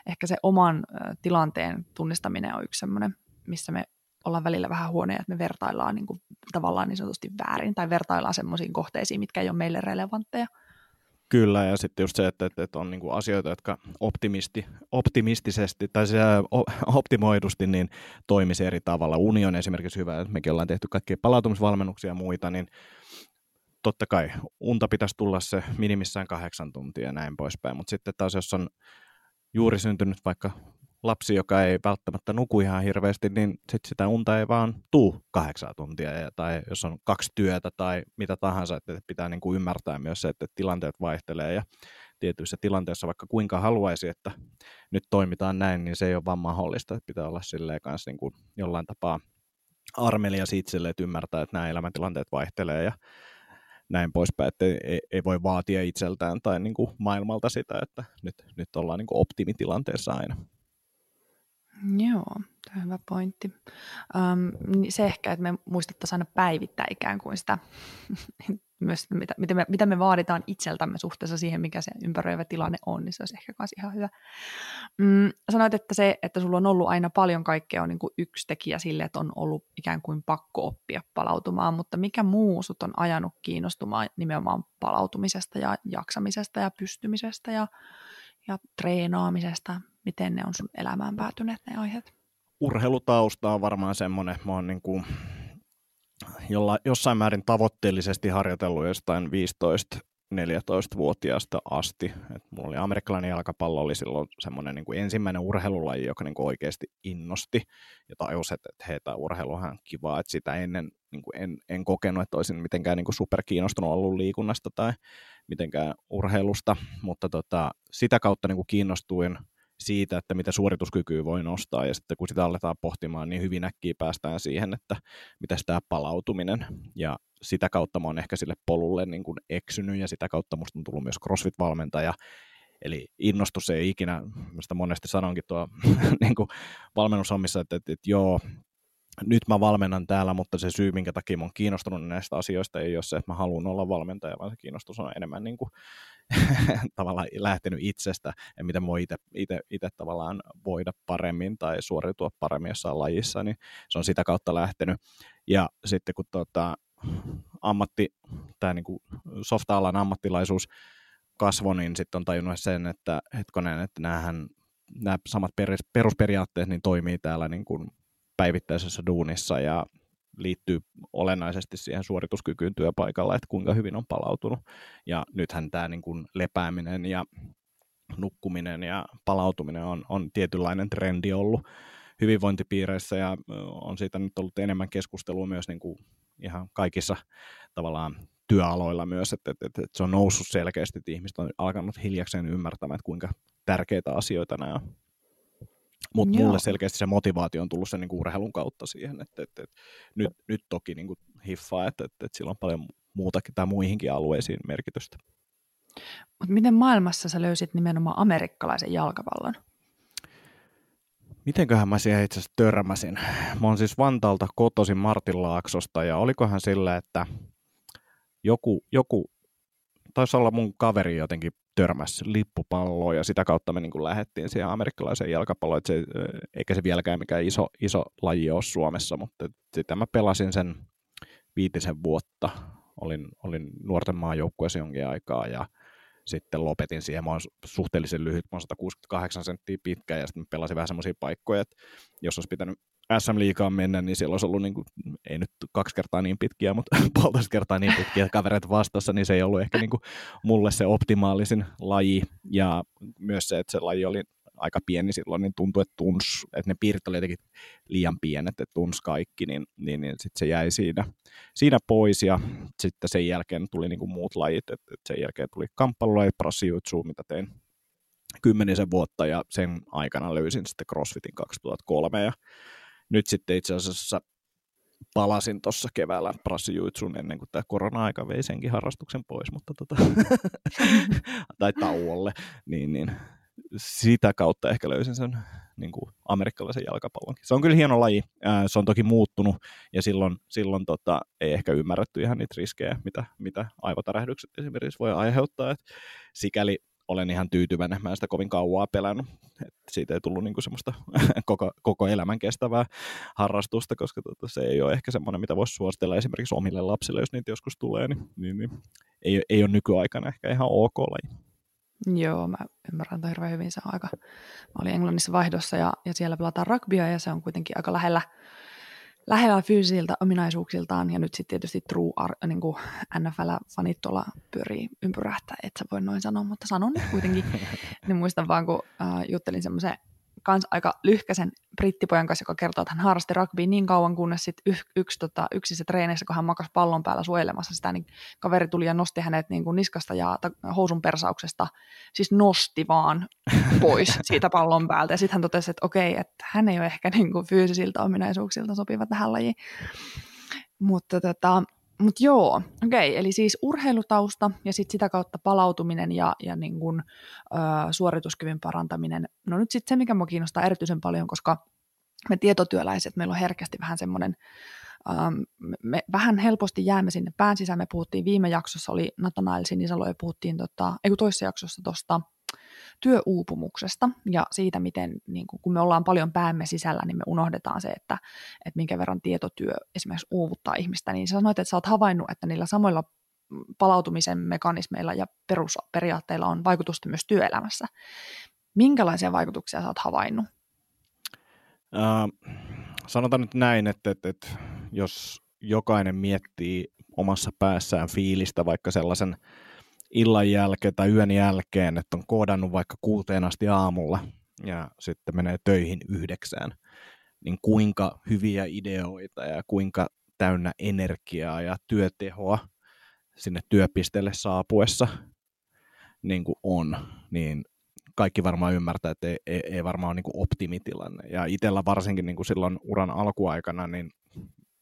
[SPEAKER 1] ehkä se oman tilanteen tunnistaminen on yksi semmoinen, missä me ollaan välillä vähän huoneja, että me vertaillaan niin kuin, tavallaan niin sanotusti väärin tai vertaillaan semmoisiin kohteisiin, mitkä ei ole meille relevantteja.
[SPEAKER 2] Kyllä, ja sitten just se, että, että on niinku asioita, jotka optimisti, optimistisesti tai se optimoidusti niin toimisi eri tavalla. Union esimerkiksi hyvä, että mekin ollaan tehty kaikkia palautumisvalmennuksia ja muita, niin totta kai unta pitäisi tulla se minimissään kahdeksan tuntia ja näin poispäin, mutta sitten taas jos on juuri syntynyt vaikka lapsi, joka ei välttämättä nuku ihan hirveästi, niin sit sitä unta ei vaan tuu kahdeksan tuntia, ja, tai jos on kaksi työtä tai mitä tahansa, että pitää niin kuin ymmärtää myös se, että tilanteet vaihtelee, ja tietyissä tilanteissa vaikka kuinka haluaisi, että nyt toimitaan näin, niin se ei ole vaan mahdollista, että pitää olla silleen kanssa niin kuin jollain tapaa armelias itselle, että ymmärtää, että nämä elämäntilanteet vaihtelee, ja näin poispäin, että ei, ei voi vaatia itseltään tai niin kuin maailmalta sitä, että nyt, nyt ollaan niin kuin optimitilanteessa aina.
[SPEAKER 1] Joo, tämä on hyvä pointti. Um, se ehkä, että me muistettaisiin aina päivittää ikään kuin sitä, myös mitä, mitä, me, mitä me vaaditaan itseltämme suhteessa siihen, mikä se ympäröivä tilanne on, niin se olisi ehkä myös ihan hyvä. Mm, sanoit, että se, että sulla on ollut aina paljon kaikkea, on niin kuin yksi tekijä sille, että on ollut ikään kuin pakko oppia palautumaan, mutta mikä muu sut on ajanut kiinnostumaan nimenomaan palautumisesta ja jaksamisesta ja pystymisestä ja, ja treenaamisesta? Miten ne on sun elämään päätyneet ne aiheet?
[SPEAKER 2] Urheilutausta on varmaan semmoinen, mä oon niin kuin jolla, jossain määrin tavoitteellisesti harjoitellut jostain 15 14-vuotiaasta asti. Et mulla oli amerikkalainen jalkapallo, oli silloin semmoinen niin kuin ensimmäinen urheilulaji, joka niin kuin oikeasti innosti ja tajusi, että, että hei, tämä urheiluhan on kivaa, että sitä ennen niin kuin en, en kokenut, että olisin mitenkään niin kuin superkiinnostunut ollut liikunnasta tai mitenkään urheilusta, mutta tota, sitä kautta niin kuin kiinnostuin siitä, että mitä suorituskykyä voi nostaa, ja sitten kun sitä aletaan pohtimaan, niin hyvin äkkiä päästään siihen, että mitä tämä palautuminen, ja sitä kautta mä oon ehkä sille polulle niin kuin eksynyt, ja sitä kautta musta on tullut myös CrossFit-valmentaja, Eli innostus ei ikinä, mistä monesti sanonkin tuo niin kuin valmennushommissa, että, että, että joo, nyt mä valmennan täällä, mutta se syy, minkä takia mä oon kiinnostunut näistä asioista, ei ole se, että mä haluan olla valmentaja, vaan se kiinnostus on enemmän niin kuin tavallaan lähtenyt itsestä, ja miten voi itse tavallaan voida paremmin tai suoriutua paremmin jossain lajissa, niin se on sitä kautta lähtenyt. Ja sitten kun tuota, ammatti, tämä niin kuin softa-alan ammattilaisuus kasvoi, niin sitten on tajunnut sen, että hetkonen, että näähän, nämä samat perusperiaatteet niin toimii täällä niin kuin päivittäisessä duunissa ja liittyy olennaisesti siihen suorituskykyyn työpaikalla, että kuinka hyvin on palautunut. Ja nythän tämä niin kuin lepääminen ja nukkuminen ja palautuminen on, on tietynlainen trendi ollut hyvinvointipiireissä ja on siitä nyt ollut enemmän keskustelua myös niin kuin ihan kaikissa tavallaan työaloilla myös, että, että, että se on noussut selkeästi, että ihmiset on alkanut hiljakseen ymmärtämään, että kuinka tärkeitä asioita nämä on. Mutta mulle selkeästi se motivaatio on tullut sen niin urheilun kautta siihen, että, että, että nyt, nyt toki niin kuin hiffaa, että, että, että sillä on paljon muutakin tai muihinkin alueisiin merkitystä.
[SPEAKER 1] Mutta miten maailmassa sä löysit nimenomaan amerikkalaisen jalkapallon?
[SPEAKER 2] Mitenköhän mä siihen itse asiassa törmäsin? Mä oon siis Vantaalta kotoisin Martinlaaksosta ja olikohan sillä, että joku, joku taisi olla mun kaveri jotenkin törmäs lippupalloon ja sitä kautta me niin kuin lähdettiin siihen amerikkalaiseen jalkapalloon, se, eikä se vieläkään mikään iso, iso laji ole Suomessa, mutta sitä mä pelasin sen viitisen vuotta, olin, olin nuorten maajoukkueessa jonkin aikaa ja sitten lopetin siihen. Mä oon suhteellisen lyhyt, mä oon 168 senttiä pitkä ja sitten pelasin vähän semmoisia paikkoja, että jos olisi pitänyt SM Liigaan mennä, niin siellä olisi ollut, niin kuin, ei nyt kaksi kertaa niin pitkiä, mutta puolitoista kertaa niin pitkiä kavereita vastassa, niin se ei ollut ehkä niin kuin, mulle se optimaalisin laji. Ja myös se, että se laji oli aika pieni silloin, niin tuntui, että tuns, että ne piirret oli jotenkin liian pienet, että tunsi kaikki, niin, niin, niin sitten se jäi siinä, siinä pois ja sitten sen jälkeen tuli niin kuin muut lajit, että, että sen jälkeen tuli kamppailulajit, brassijutsu, mitä tein kymmenisen vuotta ja sen aikana löysin sitten CrossFitin 2003 ja nyt sitten itse asiassa palasin tuossa keväällä brassijuitsun ennen kuin tämä korona-aika vei senkin harrastuksen pois, mutta tota, tai tauolle, niin, niin sitä kautta ehkä löysin sen niin kuin amerikkalaisen jalkapallonkin. Se on kyllä hieno laji, se on toki muuttunut ja silloin, silloin tota, ei ehkä ymmärretty ihan niitä riskejä, mitä, mitä aivotärähdykset esimerkiksi voi aiheuttaa. Et sikäli olen ihan tyytyväinen. Mä en sitä kovin kauaa pelännyt. Et siitä ei tullut niinku semmoista koko, koko elämän kestävää harrastusta, koska tota, se ei ole ehkä semmoinen, mitä voisi suositella esimerkiksi omille lapsille, jos niitä joskus tulee. Niin, niin, niin ei, ei ole nykyaikana ehkä ihan ok laji.
[SPEAKER 1] Joo, mä ymmärrän toi hirveän hyvin. Se on aika, mä olin Englannissa vaihdossa ja, ja siellä pelataan rugbya ja se on kuitenkin aika lähellä, lähellä fyysisiltä ominaisuuksiltaan. Ja nyt sitten tietysti True niin kuin NFL-fanit tuolla pyörii ympyrähtä, et sä voi noin sanoa, mutta sanon nyt kuitenkin. niin muistan vaan, kun äh, juttelin semmoisen kans aika lyhkäisen brittipojan kanssa, joka kertoo, että hän harrasti rugbya niin kauan, kunnes sit y- yksi, tota, yksissä treeneissä, kun hän makasi pallon päällä suojelemassa sitä, niin kaveri tuli ja nosti hänet niin kuin niskasta ja housun persauksesta, siis nosti vaan pois siitä pallon päältä. Ja sitten hän totesi, että okei, että hän ei ole ehkä niin kuin fyysisiltä ominaisuuksilta sopiva tähän lajiin. Mutta tota, mutta joo, okei, okay, eli siis urheilutausta ja sitten sitä kautta palautuminen ja, ja niin kun, ö, suorituskyvyn parantaminen. No nyt sitten se, mikä minua kiinnostaa erityisen paljon, koska me tietotyöläiset, meillä on herkästi vähän semmoinen, me vähän helposti jäämme sinne pään sisään. Me puhuttiin viime jaksossa, oli Nathanael Sinisalo ja puhuttiin, tota, ei kun toisessa jaksossa tuosta työuupumuksesta ja siitä, miten niin kun me ollaan paljon päämme sisällä, niin me unohdetaan se, että, että minkä verran tietotyö esimerkiksi uuvuttaa ihmistä. Niin sä sanoit, että sä oot havainnut, että niillä samoilla palautumisen mekanismeilla ja perusperiaatteilla on vaikutusta myös työelämässä. Minkälaisia vaikutuksia sä oot havainnut?
[SPEAKER 2] Äh, sanotaan nyt näin, että, että, että jos jokainen miettii omassa päässään fiilistä vaikka sellaisen illan jälkeen tai yön jälkeen, että on koodannut vaikka kuuteen asti aamulla ja sitten menee töihin yhdeksään, niin kuinka hyviä ideoita ja kuinka täynnä energiaa ja työtehoa sinne työpisteelle saapuessa niin kuin on, niin kaikki varmaan ymmärtää, että ei, ei, ei varmaan ole niin optimitilanne. Ja itsellä varsinkin niin kuin silloin uran alkuaikana, niin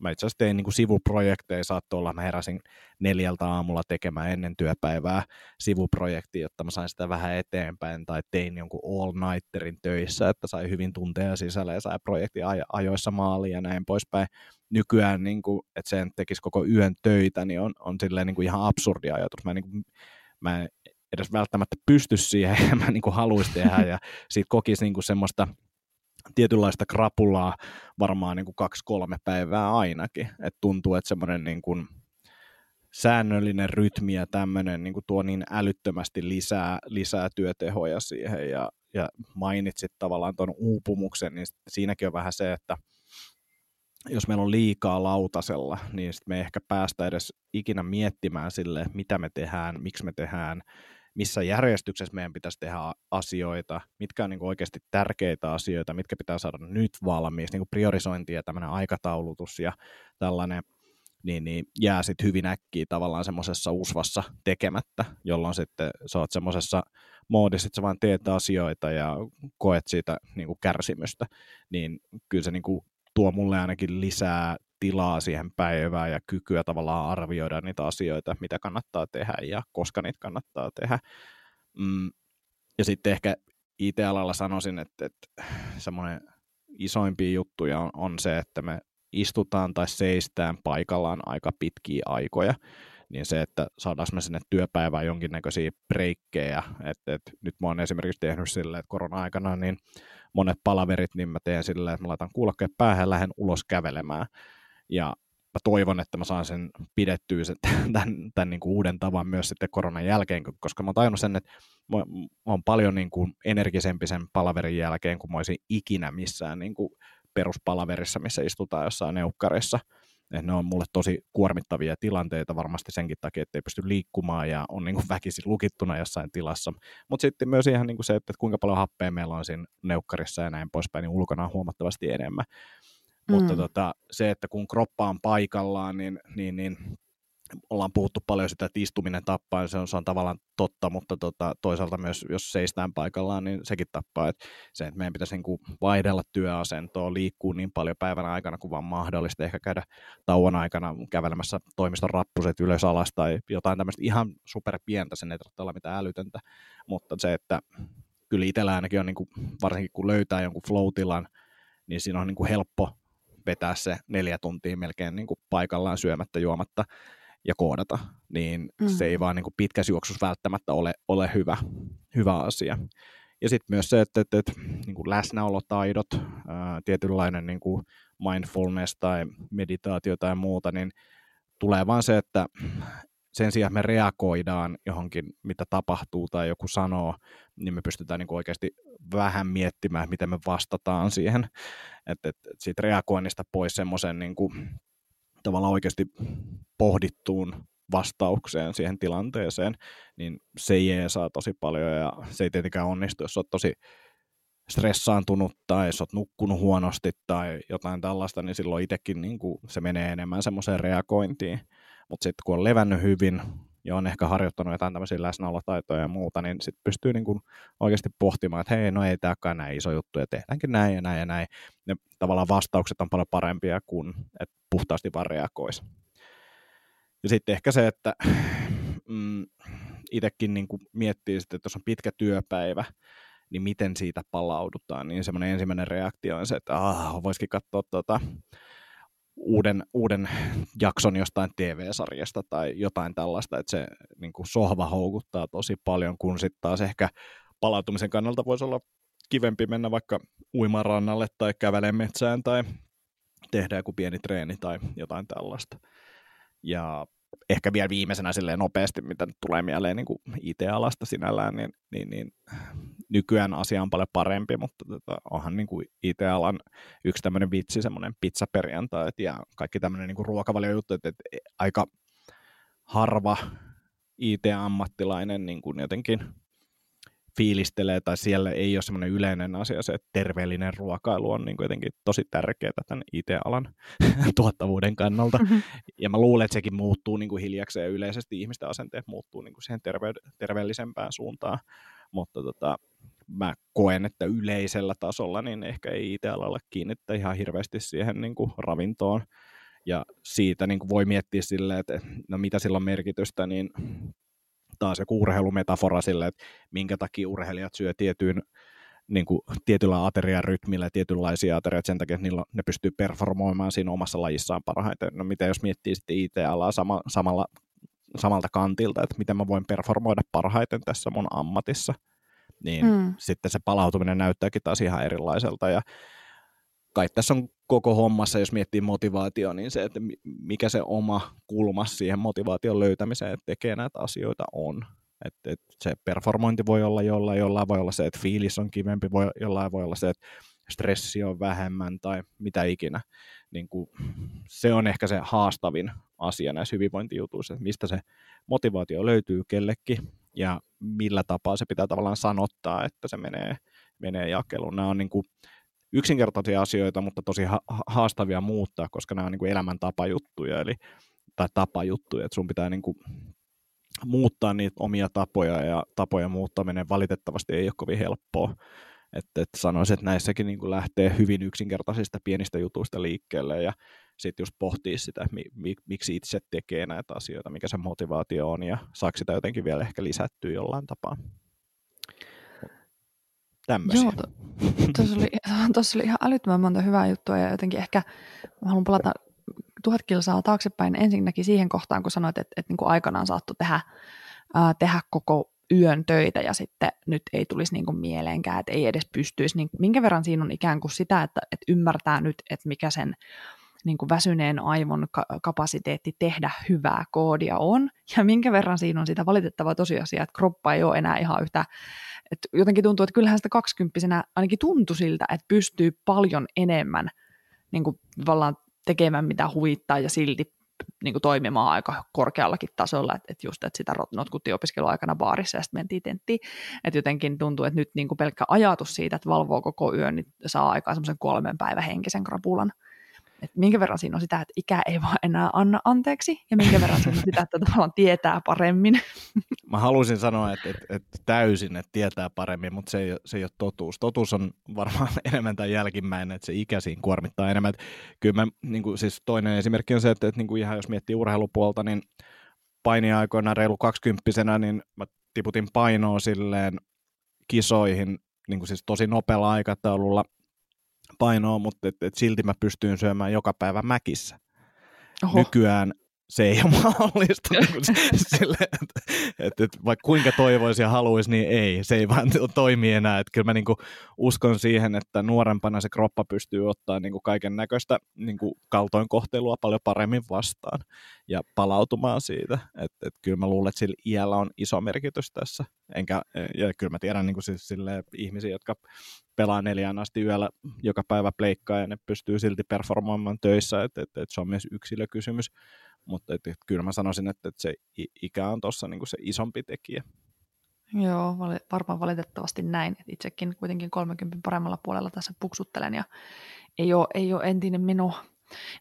[SPEAKER 2] Mä itse asiassa tein niin kuin sivuprojekteja, saattoi olla, mä heräsin neljältä aamulla tekemään ennen työpäivää sivuprojekti, jotta mä sain sitä vähän eteenpäin, tai tein jonkun all-nighterin töissä, että sai hyvin tunteja sisällä ja sai projekti ajoissa maaliin ja näin poispäin. Nykyään, niin kuin, että sen tekisi koko yön töitä, niin on, on silleen niin kuin ihan absurdi ajatus. Mä, niin kuin, mä en edes välttämättä pysty siihen, ja mä niin haluaisin tehdä, ja siitä kokisi niin kuin semmoista tietynlaista krapulaa varmaan niin kuin kaksi-kolme päivää ainakin. Et tuntuu, että semmoinen niin kuin säännöllinen rytmi ja tämmöinen niin kuin tuo niin älyttömästi lisää, lisää työtehoja siihen ja, ja mainitsit tavallaan tuon uupumuksen, niin siinäkin on vähän se, että jos meillä on liikaa lautasella, niin sitten me ei ehkä päästä edes ikinä miettimään sille, mitä me tehdään, miksi me tehdään, missä järjestyksessä meidän pitäisi tehdä asioita, mitkä on niin kuin oikeasti tärkeitä asioita, mitkä pitää saada nyt valmiiksi, niin kuin priorisointi ja tämmöinen aikataulutus ja tällainen, niin, niin jää sitten hyvin äkkiä tavallaan semmoisessa usvassa tekemättä, jolloin sitten sä oot semmoisessa moodissa, että sä vaan teet asioita ja koet siitä niin kuin kärsimystä, niin kyllä se niin kuin tuo mulle ainakin lisää tilaa siihen päivään ja kykyä tavallaan arvioida niitä asioita, mitä kannattaa tehdä ja koska niitä kannattaa tehdä. Mm, ja sitten ehkä IT-alalla sanoisin, että, että semmoinen isoimpia juttuja on, on se, että me istutaan tai seistään paikallaan aika pitkiä aikoja, niin se, että saadaan me sinne työpäivään jonkinnäköisiä breikkejä, että, että nyt mä oon esimerkiksi tehnyt silleen, että korona-aikana niin monet palaverit, niin mä teen silleen, että mä laitan kuulokkeet päähän ja lähden ulos kävelemään, ja mä toivon, että mä saan sen pidettyä sen, tämän, tämän niin kuin uuden tavan myös sitten koronan jälkeen, koska mä oon tajunnut sen, että mä, mä oon paljon niin kuin energisempi sen palaverin jälkeen, kuin mä olisin ikinä missään niin kuin peruspalaverissa, missä istutaan jossain neukkarissa. Et ne on mulle tosi kuormittavia tilanteita varmasti senkin takia, että ei pysty liikkumaan ja on niin kuin väkisin lukittuna jossain tilassa. Mutta sitten myös ihan niin kuin se, että kuinka paljon happea meillä on siinä neukkarissa ja näin poispäin, niin ulkona on huomattavasti enemmän. Mm. Mutta tota, se, että kun kroppa on paikallaan, niin, niin, niin ollaan puhuttu paljon sitä, että istuminen tappaa, se on, se on tavallaan totta, mutta tota, toisaalta myös, jos seistään paikallaan, niin sekin tappaa. Et se, että meidän pitäisi niin vaihdella työasentoa, liikkuu niin paljon päivän aikana kuin vaan mahdollista, ehkä käydä tauon aikana kävelemässä toimiston rappuset ylös alas tai jotain tämmöistä ihan superpientä, sen ei tarvitse olla mitään älytöntä, mutta se, että kyllä itsellä ainakin on, niin kuin, varsinkin kun löytää jonkun flow niin siinä on niin kuin helppo vetää se neljä tuntia melkein niin kuin paikallaan syömättä, juomatta ja koodata, niin mm. se ei vaan niin kuin pitkässä juoksussa välttämättä ole, ole hyvä, hyvä asia. Ja sitten myös se, että, että, että niin kuin läsnäolotaidot, ää, tietynlainen niin kuin mindfulness tai meditaatio tai muuta, niin tulee vaan se, että sen sijaan, että me reagoidaan johonkin, mitä tapahtuu tai joku sanoo, niin me pystytään niin kuin oikeasti vähän miettimään, miten me vastataan siihen. Että et, et siitä reagoinnista pois semmoisen niin tavallaan oikeasti pohdittuun vastaukseen siihen tilanteeseen, niin se saa tosi paljon ja se ei tietenkään onnistu, jos olet tosi stressaantunut tai jos olet nukkunut huonosti tai jotain tällaista, niin silloin itsekin niin kuin, se menee enemmän semmoiseen reagointiin. Mutta sitten kun on levännyt hyvin ja on ehkä harjoittanut jotain tämmöisiä läsnäolotaitoja ja muuta, niin sitten pystyy niin kuin oikeasti pohtimaan, että hei, no ei tämäkään näin iso juttu, ja tehdäänkin näin ja näin ja näin. Ja tavallaan vastaukset on paljon parempia kuin, että puhtaasti vaan reagoisi. Ja sitten ehkä se, että mm, itsekin niin kuin miettii sitten, että jos on pitkä työpäivä, niin miten siitä palaudutaan, niin semmoinen ensimmäinen reaktio on se, että ah, voisikin katsoa tuota, uuden, uuden jakson jostain TV-sarjasta tai jotain tällaista, että se niin kuin sohva houkuttaa tosi paljon, kun sitten taas ehkä palautumisen kannalta voisi olla kivempi mennä vaikka uimarannalle tai kävelee metsään tai tehdä joku pieni treeni tai jotain tällaista. Ja ehkä vielä viimeisenä silleen nopeasti, mitä nyt tulee mieleen niin kuin IT-alasta sinällään, niin, niin, niin nykyään asia on paljon parempi, mutta tota, onhan niin kuin IT-alan yksi tämmöinen vitsi, semmoinen pizzaperjantai ja kaikki tämmöinen niin ruokavaliojuttu, että, että aika harva IT-ammattilainen niin kuin jotenkin fiilistelee, tai siellä ei ole semmoinen yleinen asia se, että terveellinen ruokailu on niin jotenkin tosi tärkeää tämän IT-alan tuottavuuden kannalta. Mm-hmm. Ja mä luulen, että sekin muuttuu niin kuin hiljakseen ja yleisesti ihmisten asenteet muuttuu niin kuin siihen terve- terveellisempään suuntaan. Mutta tota, mä koen, että yleisellä tasolla niin ehkä ei IT-alalla kiinnittää ihan hirveästi siihen niin kuin ravintoon. Ja siitä niin kuin voi miettiä silleen, että no mitä sillä on merkitystä, niin taas joku urheilumetafora sille, että minkä takia urheilijat syö tietyn niin kuin tietyllä ateriarytmillä tietynlaisia aterioita sen takia, että niillä, ne pystyy performoimaan siinä omassa lajissaan parhaiten. No mitä jos miettii sitten IT-alaa sama, samalla, samalta kantilta, että miten mä voin performoida parhaiten tässä mun ammatissa, niin mm. sitten se palautuminen näyttääkin taas ihan erilaiselta ja kai tässä on koko hommassa, jos miettii motivaatio, niin se, että mikä se oma kulma siihen motivaation löytämiseen, että tekee näitä asioita on. Että et se performointi voi olla jollain, jollain voi olla se, että fiilis on kivempi, voi, jollain voi olla se, että stressi on vähemmän tai mitä ikinä. Niin kuin, se on ehkä se haastavin asia näissä hyvinvointijutuissa, että mistä se motivaatio löytyy kellekin ja millä tapaa se pitää tavallaan sanottaa, että se menee, menee jakeluun. Nämä on niin kuin, yksinkertaisia asioita, mutta tosi haastavia muuttaa, koska nämä on niin kuin elämäntapajuttuja, eli, tai tapajuttuja, että sun pitää niin kuin muuttaa niitä omia tapoja, ja tapoja muuttaminen valitettavasti ei ole kovin helppoa. Että et sanoisin, että näissäkin niin kuin lähtee hyvin yksinkertaisista pienistä jutuista liikkeelle, ja sitten just pohtii sitä, mi, mi, miksi itse tekee näitä asioita, mikä se motivaatio on, ja saako sitä jotenkin vielä ehkä lisättyä jollain tapaa tämmöisiä. Joo,
[SPEAKER 1] tuossa oli, oli ihan älyttömän monta hyvää juttua ja jotenkin ehkä haluan palata tuhat kilsaa taaksepäin ensinnäkin siihen kohtaan, kun sanoit, että, että niin kuin aikanaan saattoi tehdä, ää, tehdä koko yön töitä ja sitten nyt ei tulisi niin kuin mieleenkään, että ei edes pystyisi, niin minkä verran siinä on ikään kuin sitä, että, että ymmärtää nyt, että mikä sen niin kuin väsyneen aivon ka- kapasiteetti tehdä hyvää koodia on, ja minkä verran siinä on sitä valitettavaa tosiasiaa, että kroppa ei ole enää ihan yhtä, että jotenkin tuntuu, että kyllähän sitä kaksikymppisenä ainakin tuntui siltä, että pystyy paljon enemmän niin kuin tekemään mitä huvittaa ja silti niin kuin toimimaan aika korkeallakin tasolla, että, että just, että sitä notkuttiin opiskeluaikana baarissa ja sitten mentiin tenttiin, että jotenkin tuntuu, että nyt niin kuin pelkkä ajatus siitä, että valvoo koko yön, niin saa aikaan semmoisen kolmen päivän henkisen krapulan, että minkä verran siinä on sitä, että ikä ei vaan enää anna anteeksi, ja minkä verran siinä on sitä, että tavallaan tietää paremmin.
[SPEAKER 2] Mä haluaisin sanoa, että, että, että täysin, että tietää paremmin, mutta se ei, se ei ole totuus. Totuus on varmaan enemmän tai jälkimmäinen, että se ikäisiin kuormittaa enemmän. Että kyllä mä, niin kuin, siis toinen esimerkki on se, että, että niin kuin ihan jos miettii urheilupuolta, niin painiaikoina reilu kaksikymppisenä, niin mä tiputin painoa silleen kisoihin niin kuin siis tosi nopealla aikataululla painoa, mutta et, et silti mä pystyin syömään joka päivä mäkissä. Oho. Nykyään se ei ole mahdollista. sille, että, että, että vaikka kuinka toivoisi ja haluaisi, niin ei. Se ei vaan toimi enää. Että kyllä mä niin kuin uskon siihen, että nuorempana se kroppa pystyy ottaa niin kaiken näköistä niin kaltoinkohtelua paljon paremmin vastaan ja palautumaan siitä. Että, että kyllä mä luulen, että sillä iällä on iso merkitys tässä. Enkä, ja kyllä mä tiedän niin kuin siis sille ihmisiä, jotka pelaa neljään asti yöllä joka päivä pleikkaa ja ne pystyy silti performoimaan töissä, että, että, että se on myös yksilökysymys mutta et, et, kyllä mä sanoisin, että, että se ikä on tuossa niin se isompi tekijä.
[SPEAKER 1] Joo, varmaan valitettavasti näin. Et itsekin kuitenkin 30 paremmalla puolella tässä puksuttelen ja ei ole, ei ole entinen minun.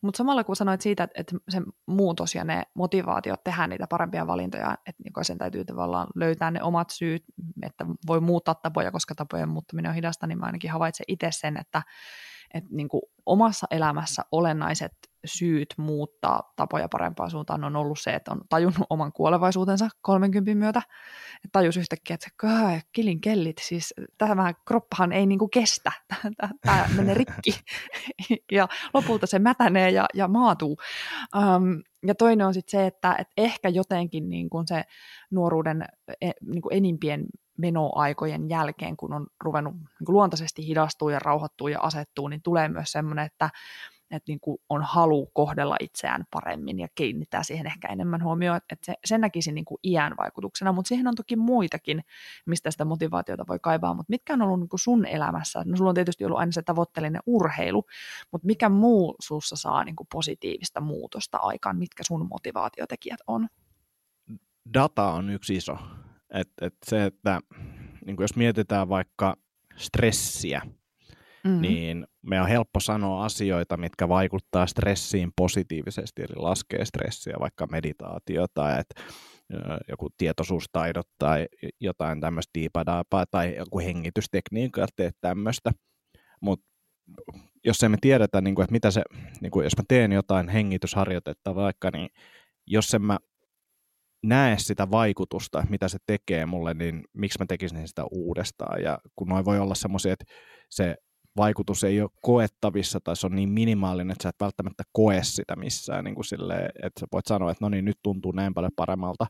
[SPEAKER 1] Mutta samalla kun sanoit siitä, että, se muutos ja ne motivaatiot tehdä niitä parempia valintoja, että niin sen täytyy tavallaan löytää ne omat syyt, että voi muuttaa tapoja, koska tapojen muuttaminen on hidasta, niin mä ainakin havaitsen itse sen, että, että niin omassa elämässä olennaiset syyt muuttaa tapoja parempaan suuntaan on ollut se, että on tajunnut oman kuolevaisuutensa 30 myötä. Et tajus yhtäkkiä, että kilin kellit, siis tämä kroppahan ei niinku kestä, tämä menee rikki. ja lopulta se mätänee ja, ja maatuu. Um, ja toinen on sitten se, että et ehkä jotenkin niin kuin se nuoruuden e, niin kuin enimpien menoaikojen jälkeen, kun on ruvennut niin kuin luontaisesti hidastuu ja rauhoittuu ja asettuu, niin tulee myös semmoinen, että että niin kuin on halu kohdella itseään paremmin ja kiinnittää siihen ehkä enemmän huomioon, että se, sen näkisi niin kuin iän vaikutuksena, mutta siihen on toki muitakin, mistä sitä motivaatiota voi kaivaa, mutta mitkä on ollut niin kuin sun elämässä? No sulla on tietysti ollut aina se tavoitteellinen urheilu, mutta mikä muu sussa saa niin kuin positiivista muutosta aikaan, mitkä sun motivaatiotekijät on?
[SPEAKER 2] Data on yksi iso. Et, et se, että niin kuin jos mietitään vaikka stressiä, mm. niin me on helppo sanoa asioita, mitkä vaikuttaa stressiin positiivisesti, eli laskee stressiä, vaikka meditaatio tai et, joku tietoisuustaidot tai jotain tämmöistä diipadapaa tai joku hengitystekniikka, teet tämmöistä. Mutta jos emme tiedetä, niin kuin, että mitä se, niin kuin, jos mä teen jotain hengitysharjoitetta vaikka, niin jos en mä näe sitä vaikutusta, mitä se tekee mulle, niin miksi mä tekisin sitä uudestaan. Ja kun noin voi olla semmoisia, että se vaikutus ei ole koettavissa tai se on niin minimaalinen, että sä et välttämättä koe sitä missään, niin kuin silleen, että sä voit sanoa, että no niin, nyt tuntuu näin paljon paremmalta,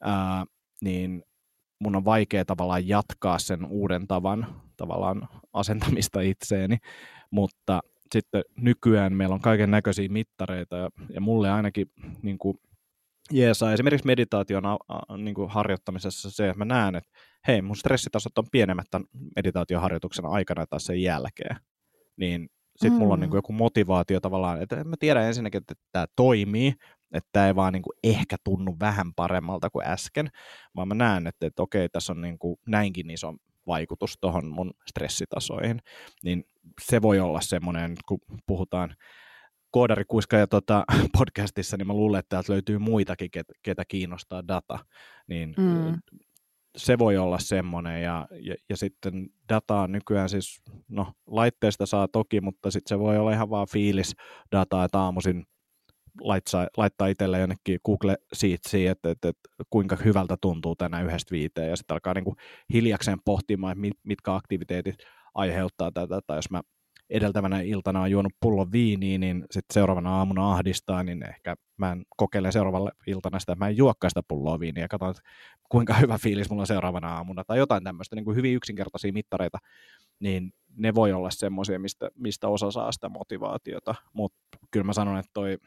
[SPEAKER 2] ää, niin mun on vaikea tavallaan jatkaa sen uuden tavan tavallaan asentamista itseeni, mutta sitten nykyään meillä on kaiken näköisiä mittareita ja, ja mulle ainakin niin kuin jeesaa esimerkiksi meditaation niin kuin harjoittamisessa se, että mä näen, että hei, mun stressitasot on pienemmät tämän meditaatioharjoituksen aikana tai sen jälkeen. Niin sitten mm. mulla on niin kuin joku motivaatio tavallaan, että mä tiedän ensinnäkin, että tämä toimii, että tämä ei vaan niin kuin ehkä tunnu vähän paremmalta kuin äsken, vaan mä näen, että, että okei, tässä on niin kuin näinkin iso vaikutus tuohon mun stressitasoihin, niin se voi olla semmoinen, kun puhutaan koodarikuiska ja tota, podcastissa, niin mä luulen, että täältä löytyy muitakin, ketä, ketä kiinnostaa data, niin mm. Se voi olla semmoinen, ja, ja, ja sitten dataa nykyään siis, no laitteesta saa toki, mutta sitten se voi olla ihan vaan fiilis dataa, että aamuisin laittaa, laittaa itselle jonnekin Google Sheetsiin, että, että, että, kuinka hyvältä tuntuu tänään yhdestä viiteen, ja sitten alkaa niin kuin hiljakseen pohtimaan, että mitkä aktiviteetit aiheuttaa tätä, tai jos mä edeltävänä iltana on juonut pullon viiniä, niin sitten seuraavana aamuna ahdistaa, niin ehkä mä en kokeile seuraavalle iltana sitä, mä en juokkaa sitä pulloa viiniä. Ja katson, kuinka hyvä fiilis mulla on seuraavana aamuna, tai jotain tämmöistä niin kuin hyvin yksinkertaisia mittareita, niin ne voi olla semmoisia, mistä, mistä osa saa sitä motivaatiota, mutta kyllä mä sanon, että toi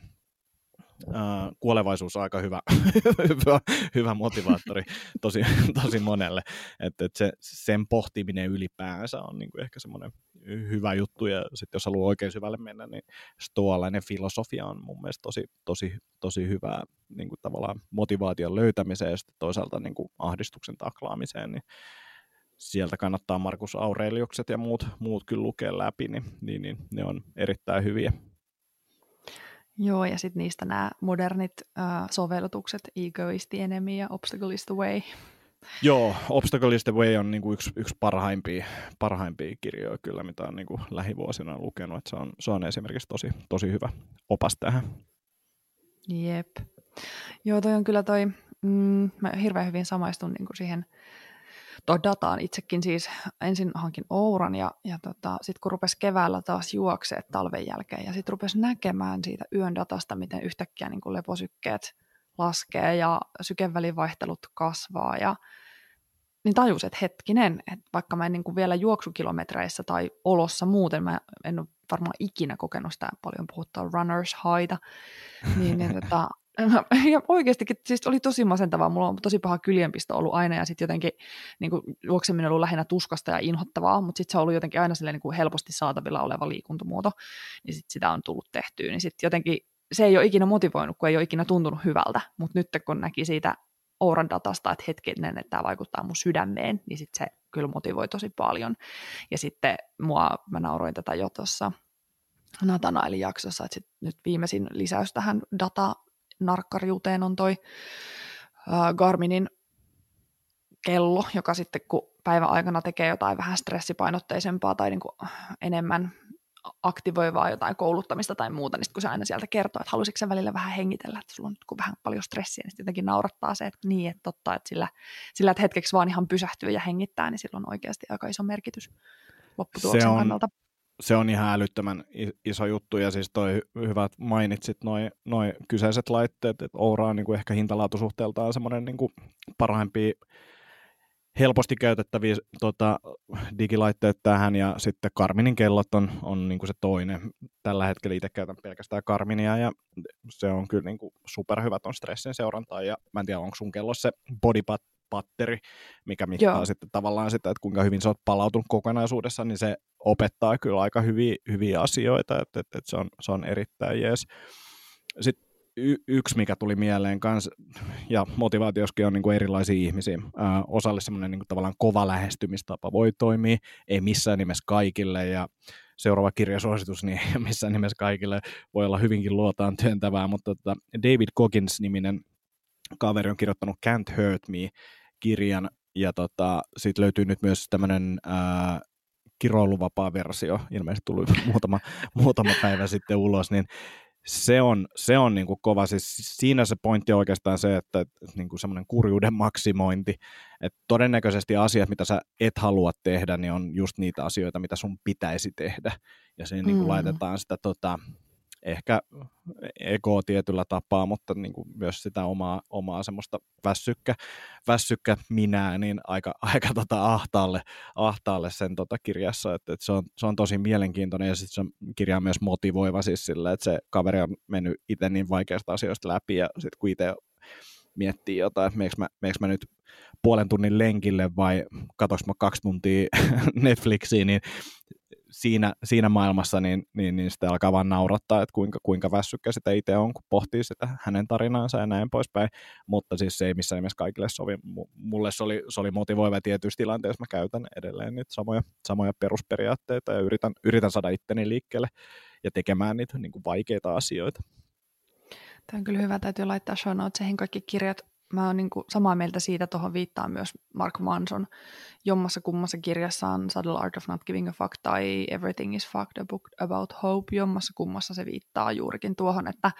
[SPEAKER 2] Kuolevaisuus on aika hyvä, hyvä, hyvä motivaattori tosi, tosi monelle. Että et se, sen pohtiminen ylipäänsä on niinku ehkä semmoinen hyvä juttu, ja sitten jos haluaa oikein syvälle mennä, niin stoalainen filosofia on mun mielestä tosi, tosi, tosi hyvää niinku tavallaan motivaation löytämiseen ja toisaalta niinku ahdistuksen taklaamiseen, niin sieltä kannattaa Markus Aureliukset ja muut, muut kyllä lukea läpi, niin, niin, niin ne on erittäin hyviä.
[SPEAKER 1] Joo, ja sitten niistä nämä modernit äh, sovellutukset, Ego is the enemy ja Obstacle is the way.
[SPEAKER 2] Joo, Obstacle is the way on niinku yksi, yksi parhaimpia, parhaimpia kirjoja kyllä, mitä on niinku lähivuosina lukenut. Et se, on, se on esimerkiksi tosi, tosi hyvä opas tähän.
[SPEAKER 1] Jep. Joo, toi on kyllä toi, mm, mä hirveän hyvin samaistun niinku siihen tuo dataan. Itsekin siis ensin hankin Ouran ja, ja tota, sitten kun rupesi keväällä taas juoksee talven jälkeen ja sitten rupesi näkemään siitä yön datasta, miten yhtäkkiä niin leposykkeet laskee ja sykevälivaihtelut kasvaa ja niin tajus, että hetkinen, että vaikka mä en niin kuin vielä juoksukilometreissä tai olossa muuten, mä en ole varmaan ikinä kokenut sitä paljon puhuttua runners haita, niin, niin tota, ja oikeastikin siis oli tosi masentavaa. Mulla on tosi paha kyljenpisto ollut aina ja sitten jotenkin niin kuin, juokseminen on ollut lähinnä tuskasta ja inhottavaa, mutta sitten se on ollut jotenkin aina silleen, niin kuin helposti saatavilla oleva liikuntamuoto, niin sitten sitä on tullut tehtyä. Niin sitten jotenkin se ei ole ikinä motivoinut, kun ei ole ikinä tuntunut hyvältä, mutta nyt kun näki siitä Ouran datasta, että hetkinen, että tämä vaikuttaa mun sydämeen, niin sitten se kyllä motivoi tosi paljon. Ja sitten mua, mä nauroin tätä jo tuossa Natanaelin jaksossa, että sit nyt viimeisin lisäys tähän data narkkariuteen on toi äh, Garminin kello, joka sitten kun päivän aikana tekee jotain vähän stressipainotteisempaa tai niin kuin enemmän aktivoivaa jotain kouluttamista tai muuta, niin kun se aina sieltä kertoo, että halusitko se välillä vähän hengitellä, että sulla on nyt vähän paljon stressiä, niin sitten jotenkin naurattaa se, että niin, että totta, että sillä, sillä että hetkeksi vaan ihan pysähtyy ja hengittää, niin sillä on oikeasti aika iso merkitys lopputuloksen kannalta
[SPEAKER 2] se on ihan älyttömän iso juttu, ja siis toi hyvät mainitsit noin noi kyseiset laitteet, että Oura on niin kuin ehkä hintalaatusuhteeltaan semmoinen niin kuin parhaimpia helposti käytettäviä tota, digilaitteet tähän, ja sitten Karminin kellot on, on niin kuin se toinen. Tällä hetkellä itse käytän pelkästään Karminia, ja se on kyllä niin kuin superhyvä ton stressin seurantaan, ja mä en tiedä, onko sun kello se bodypat patteri, mikä mittaa Joo. sitten tavallaan sitä, että kuinka hyvin sä oot palautunut kokonaisuudessa, niin se opettaa kyllä aika hyviä, hyviä asioita, että, että, että se, on, se on erittäin jees. Sitten y- yksi, mikä tuli mieleen kans, ja motivaatioskin on niin kuin erilaisia ihmisiä. Ää, osalle semmoinen niin tavallaan kova lähestymistapa voi toimia, ei missään nimessä kaikille, ja seuraava kirjasuositus, niin missään nimessä kaikille voi olla hyvinkin luotaan työntävää, mutta tota, David Coggins-niminen kaveri on kirjoittanut Can't Hurt Me-kirjan, ja tota, siitä löytyy nyt myös tämmöinen kiroiluvapaa versio, ilmeisesti tuli muutama, muutama päivä sitten ulos, niin se on, se on niin kuin kova. Siis siinä se pointti on oikeastaan se, että, että niin kuin semmoinen kurjuuden maksimointi, että todennäköisesti asiat, mitä sä et halua tehdä, niin on just niitä asioita, mitä sun pitäisi tehdä. Ja siinä mm. niin kuin laitetaan sitä tota, ehkä ego tietyllä tapaa, mutta niin kuin myös sitä omaa, omaa semmoista väsykkä, väsykkä minää, niin aika, aika tota ahtaalle, ahtaalle sen tota kirjassa, että, että se, on, se on tosi mielenkiintoinen ja sitten se kirja on myös motivoiva siis sillä, että se kaveri on mennyt itse niin vaikeasta asioista läpi ja sitten kun itse miettii jotain, että meneekö mä, mä nyt puolen tunnin lenkille vai katsoinko mä kaksi tuntia Netflixiä, niin siinä, siinä maailmassa niin, niin, niin sitä alkaa vaan naurattaa, että kuinka, kuinka väsykkä sitä itse on, kun pohtii sitä hänen tarinaansa ja näin poispäin, mutta siis se ei missään nimessä kaikille sovi. Mulle se oli, se oli motivoiva tietyissä tilanteissa, mä käytän edelleen niitä samoja, samoja perusperiaatteita ja yritän, yritän saada itteni liikkeelle ja tekemään niitä niin kuin vaikeita asioita.
[SPEAKER 1] Tämä on kyllä hyvä, täytyy laittaa show notesihin kaikki kirjat mä oon niin samaa mieltä siitä, tuohon viittaa myös Mark Manson jommassa kummassa kirjassaan Subtle Art of Not Giving a Fuck tai Everything is Fucked, a book about hope, jommassa kummassa se viittaa juurikin tuohon, että,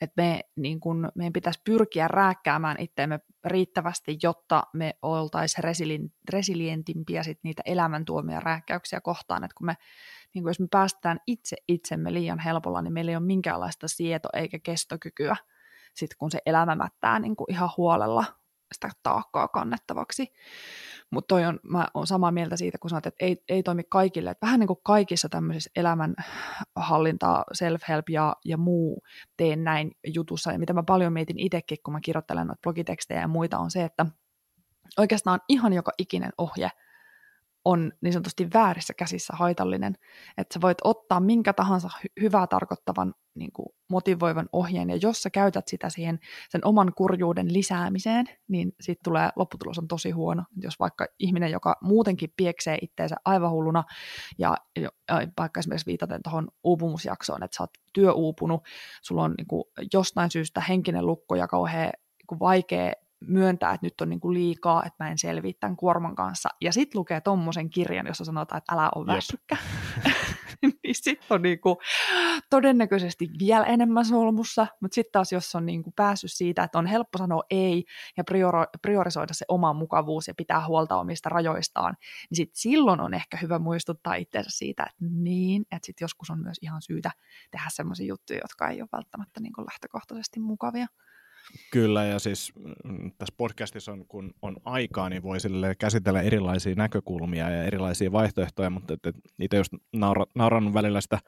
[SPEAKER 1] että me, niin kun, meidän pitäisi pyrkiä rääkkäämään itseämme riittävästi, jotta me oltaisiin resilientimpiä sit niitä elämäntuomia rääkkäyksiä kohtaan, että kun me niin kun jos me päästään itse itsemme liian helpolla, niin meillä ei ole minkäänlaista sieto eikä kestokykyä sit kun se elämä mättää niin kuin ihan huolella sitä taakkaa kannettavaksi. Mutta toi on, mä oon samaa mieltä siitä, kun sanot, että ei, ei toimi kaikille. Et vähän niin kuin kaikissa tämmöisissä elämänhallintaa, self-help ja, ja muu teen näin jutussa, ja mitä mä paljon mietin itsekin, kun mä kirjoittelen noita blogitekstejä ja muita, on se, että oikeastaan ihan joka ikinen ohje – on niin sanotusti väärissä käsissä haitallinen. Että sä voit ottaa minkä tahansa hy- hyvää tarkoittavan niin kuin motivoivan ohjeen, ja jos sä käytät sitä siihen sen oman kurjuuden lisäämiseen, niin siitä tulee, lopputulos on tosi huono. Jos vaikka ihminen, joka muutenkin pieksee itteensä aivan hulluna, ja, ja vaikka esimerkiksi viitaten tuohon uupumusjaksoon, että sä oot työuupunut, sulla on niin kuin jostain syystä henkinen lukko ja kauhean niin vaikea myöntää, että nyt on niin kuin liikaa, että mä en selviä tämän kuorman kanssa. Ja sitten lukee tommosen kirjan, jossa sanotaan, että älä ole väsykkä. niin sitten on niin kuin todennäköisesti vielä enemmän solmussa, mutta sitten taas jos on niin kuin päässyt siitä, että on helppo sanoa ei ja priori- priorisoida se oma mukavuus ja pitää huolta omista rajoistaan, niin sitten silloin on ehkä hyvä muistuttaa itseensä siitä, että niin, että sitten joskus on myös ihan syytä tehdä sellaisia juttuja, jotka ei ole välttämättä niin kuin lähtökohtaisesti mukavia.
[SPEAKER 2] Kyllä, ja siis mm, tässä podcastissa on, kun on aikaa, niin voi sille käsitellä erilaisia näkökulmia ja erilaisia vaihtoehtoja, mutta et, et itse just naura, naurannut välillä sitä,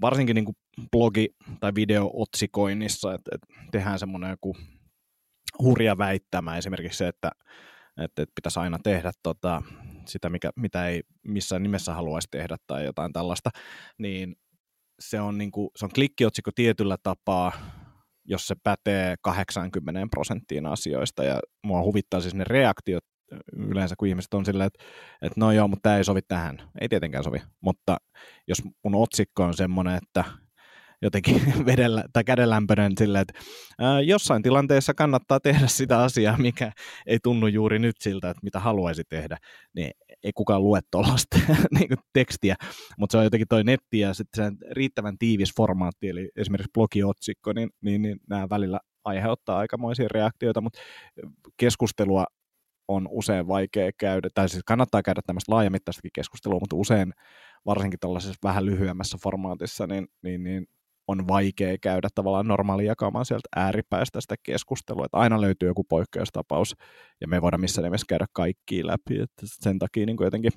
[SPEAKER 2] varsinkin niin kuin blogi- tai video-otsikoinnissa, että et tehdään semmoinen joku hurja väittämä, esimerkiksi se, että et, et pitäisi aina tehdä tota, sitä, mikä, mitä ei missään nimessä haluaisi tehdä tai jotain tällaista, niin se on, niin kuin, se on klikkiotsikko tietyllä tapaa, jos se pätee 80 prosenttiin asioista, ja mua huvittaa siis ne reaktiot yleensä, kun ihmiset on silleen, että, että no joo, mutta tämä ei sovi tähän. Ei tietenkään sovi, mutta jos mun otsikko on semmoinen, että jotenkin vedellä, tai kädenlämpöinen silleen, että ää, jossain tilanteessa kannattaa tehdä sitä asiaa, mikä ei tunnu juuri nyt siltä, että mitä haluaisi tehdä, niin ei kukaan lue tuollaista niin tekstiä, mutta se on jotenkin toi netti ja sitten se riittävän tiivis formaatti, eli esimerkiksi blogiotsikko, niin, niin, niin nämä välillä aiheuttaa aikamoisia reaktioita, mutta keskustelua on usein vaikea käydä, tai siis kannattaa käydä tämmöistä laajamittaistakin keskustelua, mutta usein varsinkin tällaisessa vähän lyhyemmässä formaatissa, niin, niin, niin on vaikea käydä tavallaan normaali jakamaan sieltä ääripäästä sitä keskustelua, että aina löytyy joku poikkeustapaus, ja me ei voida missään nimessä käydä kaikki läpi, että sen takia niin kuin jotenkin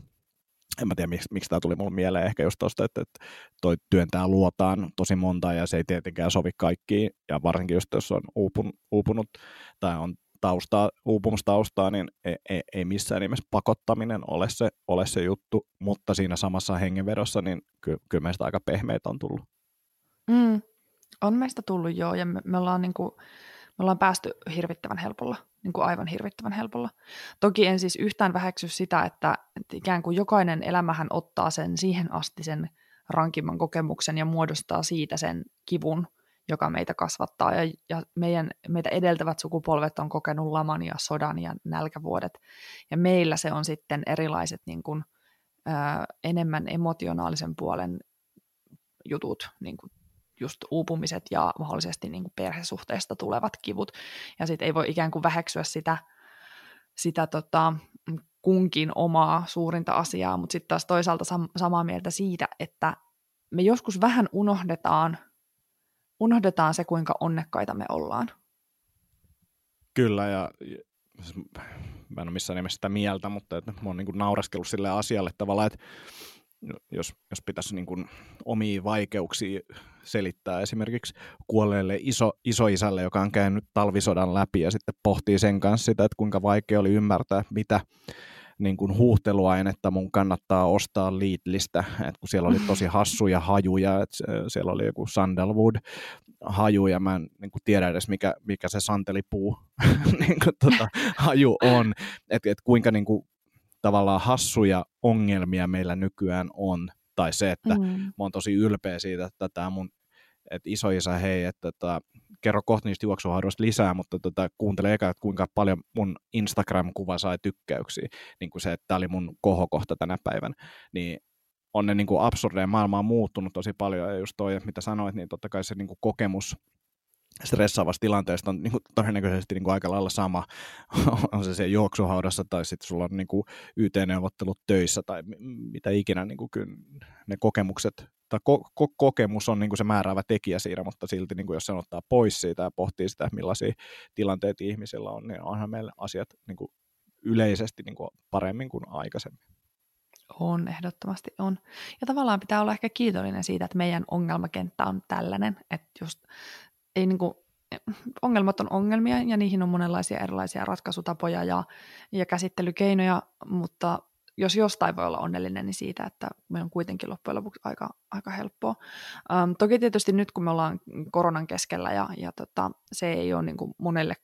[SPEAKER 2] en mä tiedä, miksi, miksi tämä tuli mulle mieleen, ehkä just tuosta, että, että toi työntää luotaan tosi monta ja se ei tietenkään sovi kaikkiin, ja varsinkin just jos on uupun, uupunut tai on taustaa, uupumustaustaa, niin ei, ei, ei missään nimessä pakottaminen ole se, ole se juttu, mutta siinä samassa hengenvedossa, niin ky, kyllä meistä aika pehmeitä on tullut.
[SPEAKER 1] Mm, on meistä tullut joo, ja me, me, ollaan, niin kuin, me ollaan päästy hirvittävän helpolla, niin kuin aivan hirvittävän helpolla. Toki en siis yhtään väheksy sitä, että, että ikään kuin jokainen elämähän ottaa sen siihen asti sen rankimman kokemuksen ja muodostaa siitä sen kivun, joka meitä kasvattaa. Ja, ja meidän, meitä edeltävät sukupolvet on kokenut laman ja sodan ja nälkävuodet. Ja meillä se on sitten erilaiset niin kuin, ö, enemmän emotionaalisen puolen jutut, niin kuin just uupumiset ja mahdollisesti niin kuin perhesuhteesta tulevat kivut. Ja sitten ei voi ikään kuin väheksyä sitä, sitä tota, kunkin omaa suurinta asiaa, mutta sitten taas toisaalta sam- samaa mieltä siitä, että me joskus vähän unohdetaan, unohdetaan se, kuinka onnekkaita me ollaan.
[SPEAKER 2] Kyllä, ja siis mä en ole missään nimessä sitä mieltä, mutta että mä oon niin naureskellut sille asialle tavallaan, että jos, jos pitäisi niin kuin omia vaikeuksia selittää esimerkiksi kuolleelle iso, isoisälle, joka on käynyt talvisodan läpi ja sitten pohtii sen kanssa sitä, että kuinka vaikea oli ymmärtää, mitä niin kuin huuhteluainetta mun kannattaa ostaa Lidlistä, että kun siellä oli tosi hassuja hajuja, että siellä oli joku sandalwood haju ja mä en niin kuin tiedä edes mikä, mikä se santelipuu niin kuin, tota, haju on, että et kuinka niin kuin, tavallaan hassuja ongelmia meillä nykyään on, tai se, että mm. mä oon tosi ylpeä siitä, että tämä mun että isoisä, hei, että tota, kerro kohta niistä juoksuhaudoista lisää, mutta tota, kuuntele eka, että kuinka paljon mun Instagram-kuva sai tykkäyksiä, niin kuin se, että tämä oli mun kohokohta tänä päivänä, niin on ne niin kuin absurdeja, maailma on muuttunut tosi paljon, ja just toi, mitä sanoit, niin totta kai se niin kuin kokemus stressaavasta tilanteesta on niin kuin, todennäköisesti niin kuin aika lailla sama, on se se juoksuhaudassa tai sitten sulla on niin kuin YT-neuvottelut töissä tai mitä ikinä niin kuin, ne kokemukset tai ko- ko- kokemus on niin kuin se määräävä tekijä siinä, mutta silti niin kuin jos sen ottaa pois siitä ja pohtii sitä, millaisia tilanteita ihmisillä on, niin onhan meillä asiat niin kuin yleisesti niin kuin paremmin kuin aikaisemmin.
[SPEAKER 1] On, ehdottomasti on. Ja tavallaan pitää olla ehkä kiitollinen siitä, että meidän ongelmakenttä on tällainen, että just ei niin kuin, ongelmat on ongelmia ja niihin on monenlaisia erilaisia ratkaisutapoja ja, ja käsittelykeinoja, mutta jos jostain voi olla onnellinen, niin siitä, että me on kuitenkin loppujen lopuksi aika, aika helppoa. Um, toki tietysti nyt, kun me ollaan koronan keskellä ja, ja tota, se ei ole niin kuin monelle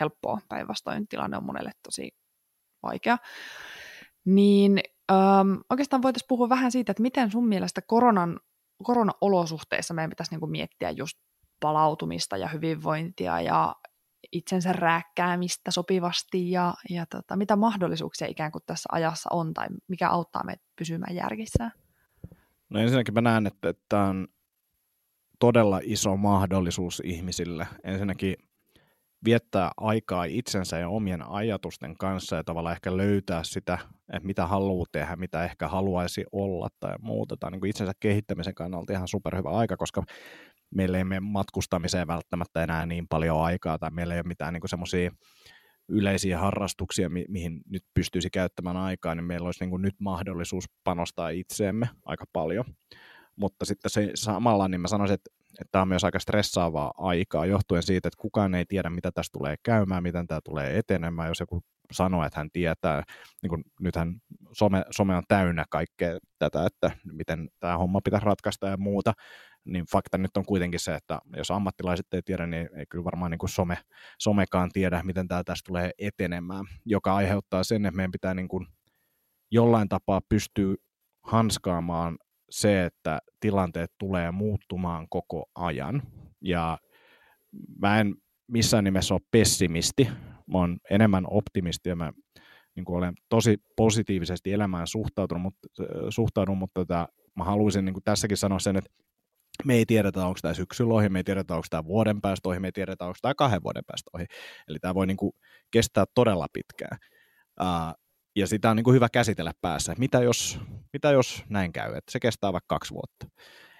[SPEAKER 1] helppoa, päinvastoin tilanne on monelle tosi vaikea, niin um, oikeastaan voitaisiin puhua vähän siitä, että miten sun mielestä koronan, korona-olosuhteissa meidän pitäisi niin kuin miettiä just palautumista ja hyvinvointia ja itsensä rääkkäämistä sopivasti ja, ja tota, mitä mahdollisuuksia ikään kuin tässä ajassa on tai mikä auttaa meitä pysymään järkissään?
[SPEAKER 2] No ensinnäkin mä näen, että tämä on todella iso mahdollisuus ihmisille. Ensinnäkin viettää aikaa itsensä ja omien ajatusten kanssa ja tavallaan ehkä löytää sitä, että mitä haluaa tehdä, mitä ehkä haluaisi olla tai muuta. Tämä on niin itsensä kehittämisen kannalta ihan superhyvä aika, koska meillä ei mene matkustamiseen välttämättä enää niin paljon aikaa, tai meillä ei ole mitään niin semmoisia yleisiä harrastuksia, mi- mihin nyt pystyisi käyttämään aikaa, niin meillä olisi niin kuin nyt mahdollisuus panostaa itseemme aika paljon. Mutta sitten se samalla, niin mä sanoisin, että, että tämä on myös aika stressaavaa aikaa, johtuen siitä, että kukaan ei tiedä, mitä tästä tulee käymään, miten tämä tulee etenemään. Jos joku sanoo, että hän tietää, niin kuin nythän some, some on täynnä kaikkea tätä, että miten tämä homma pitäisi ratkaista ja muuta, niin fakta nyt on kuitenkin se, että jos ammattilaiset ei tiedä, niin ei kyllä varmaan niin kuin some, somekaan tiedä, miten tämä tästä tulee etenemään, joka aiheuttaa sen, että meidän pitää niin kuin jollain tapaa pystyä hanskaamaan se, että tilanteet tulee muuttumaan koko ajan. Ja mä en missään nimessä ole pessimisti, mä oon enemmän optimisti ja mä niin kuin olen tosi positiivisesti elämään suhtautunut, mutta, suhtaudun, mutta tota, mä haluaisin niin kuin tässäkin sanoa sen, että me ei tiedetä, onko tämä syksyllä ohi, me ei tiedetä, onko tämä vuoden päästä ohi, me ei tiedetä, onko tämä kahden vuoden päästä ohi. Eli tämä voi niin kuin kestää todella pitkään. Uh, ja sitä on niin kuin hyvä käsitellä päässä, mitä jos, mitä jos näin käy, että se kestää vaikka kaksi vuotta.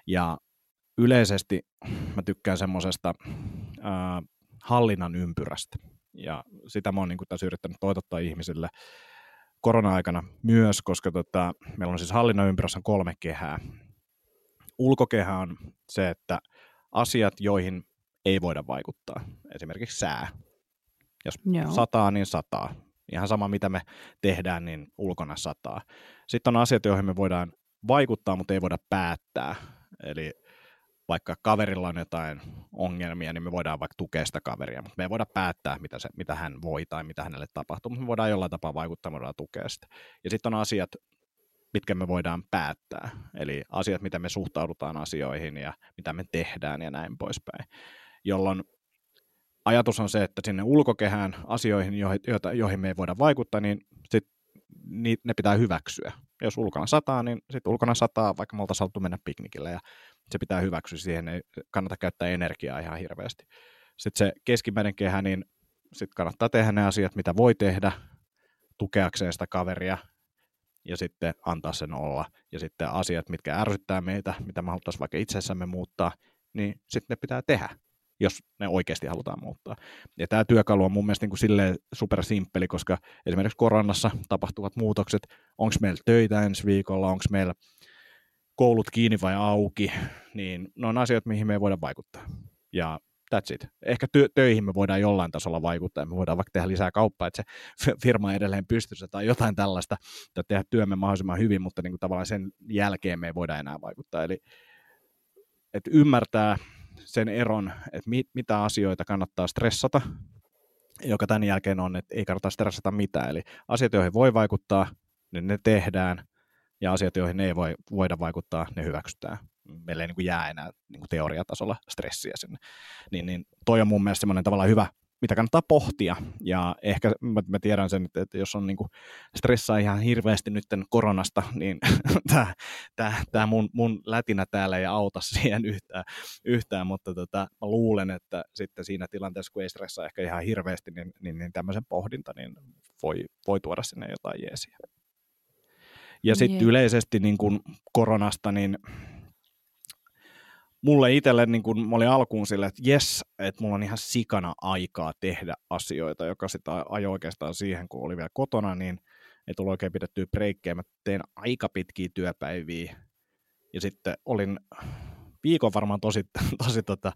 [SPEAKER 2] Ja yleisesti mä tykkään semmoisesta uh, hallinnan ympyrästä. Ja sitä mä oon niin kuin tässä yrittänyt toitottaa ihmisille korona-aikana myös, koska tota, meillä on siis hallinnan ympyrässä kolme kehää ulkokehä on se, että asiat, joihin ei voida vaikuttaa, esimerkiksi sää. Jos Joo. sataa, niin sataa. Ihan sama, mitä me tehdään, niin ulkona sataa. Sitten on asiat, joihin me voidaan vaikuttaa, mutta ei voida päättää. Eli vaikka kaverilla on jotain ongelmia, niin me voidaan vaikka tukea sitä kaveria, mutta me ei voida päättää, mitä, se, mitä hän voi tai mitä hänelle tapahtuu, mutta me voidaan jollain tapaa vaikuttaa, me voidaan tukea sitä. Ja sitten on asiat, mitkä me voidaan päättää. Eli asiat, miten me suhtaudutaan asioihin ja mitä me tehdään ja näin poispäin. Jolloin ajatus on se, että sinne ulkokehään asioihin, joita, joihin me ei voida vaikuttaa, niin sit ne pitää hyväksyä. Jos ulkona sataa, niin sitten ulkona sataa, vaikka me oltaisiin haluttu mennä piknikille ja se pitää hyväksyä, siihen ei kannata käyttää energiaa ihan hirveästi. Sitten se keskimmäinen kehä, niin sitten kannattaa tehdä ne asiat, mitä voi tehdä tukeakseen sitä kaveria ja sitten antaa sen olla. Ja sitten asiat, mitkä ärsyttää meitä, mitä me haluttaisiin vaikka itsessämme muuttaa, niin sitten ne pitää tehdä, jos ne oikeasti halutaan muuttaa. Ja tämä työkalu on mun mielestä niin kuin silleen supersimppeli, koska esimerkiksi koronassa tapahtuvat muutokset, onko meillä töitä ensi viikolla, onko meillä koulut kiinni vai auki, niin ne on asiat, mihin me ei voida vaikuttaa. Ja that's it. Ehkä tö- töihin me voidaan jollain tasolla vaikuttaa, me voidaan vaikka tehdä lisää kauppaa, että se firma edelleen pystyssä tai jotain tällaista, tai tehdä työmme mahdollisimman hyvin, mutta niin kuin tavallaan sen jälkeen me ei voida enää vaikuttaa. Eli että ymmärtää sen eron, että mit, mitä asioita kannattaa stressata, joka tämän jälkeen on, että ei kannata stressata mitään. Eli asiat, joihin voi vaikuttaa, niin ne tehdään, ja asiat, joihin ei voi, voida vaikuttaa, ne hyväksytään meillä ei niin kuin jää enää niin kuin teoriatasolla stressiä sinne. Niin, niin toi on mun mielestä semmoinen tavallaan hyvä mitä kannattaa pohtia. Ja ehkä mä, mä tiedän sen, että, että jos on niin kuin stressaa ihan hirveästi nyt koronasta, niin tämä, tämä, tämä mun, mun lätinä täällä ei auta siihen yhtään, yhtään mutta tota, mä luulen, että sitten siinä tilanteessa, kun ei stressaa ehkä ihan hirveästi, niin, niin, niin tämmöisen pohdinta niin voi, voi tuoda sinne jotain jeesiä. Ja sitten yleisesti niin kuin koronasta, niin mulle itselle, niin kun mä olin alkuun silleen, että jes, että mulla on ihan sikana aikaa tehdä asioita, joka sitä ajoi oikeastaan siihen, kun oli vielä kotona, niin ei tullut oikein pidettyä breikkejä. Mä tein aika pitkiä työpäiviä ja sitten olin viikon varmaan tosi, tosi tota,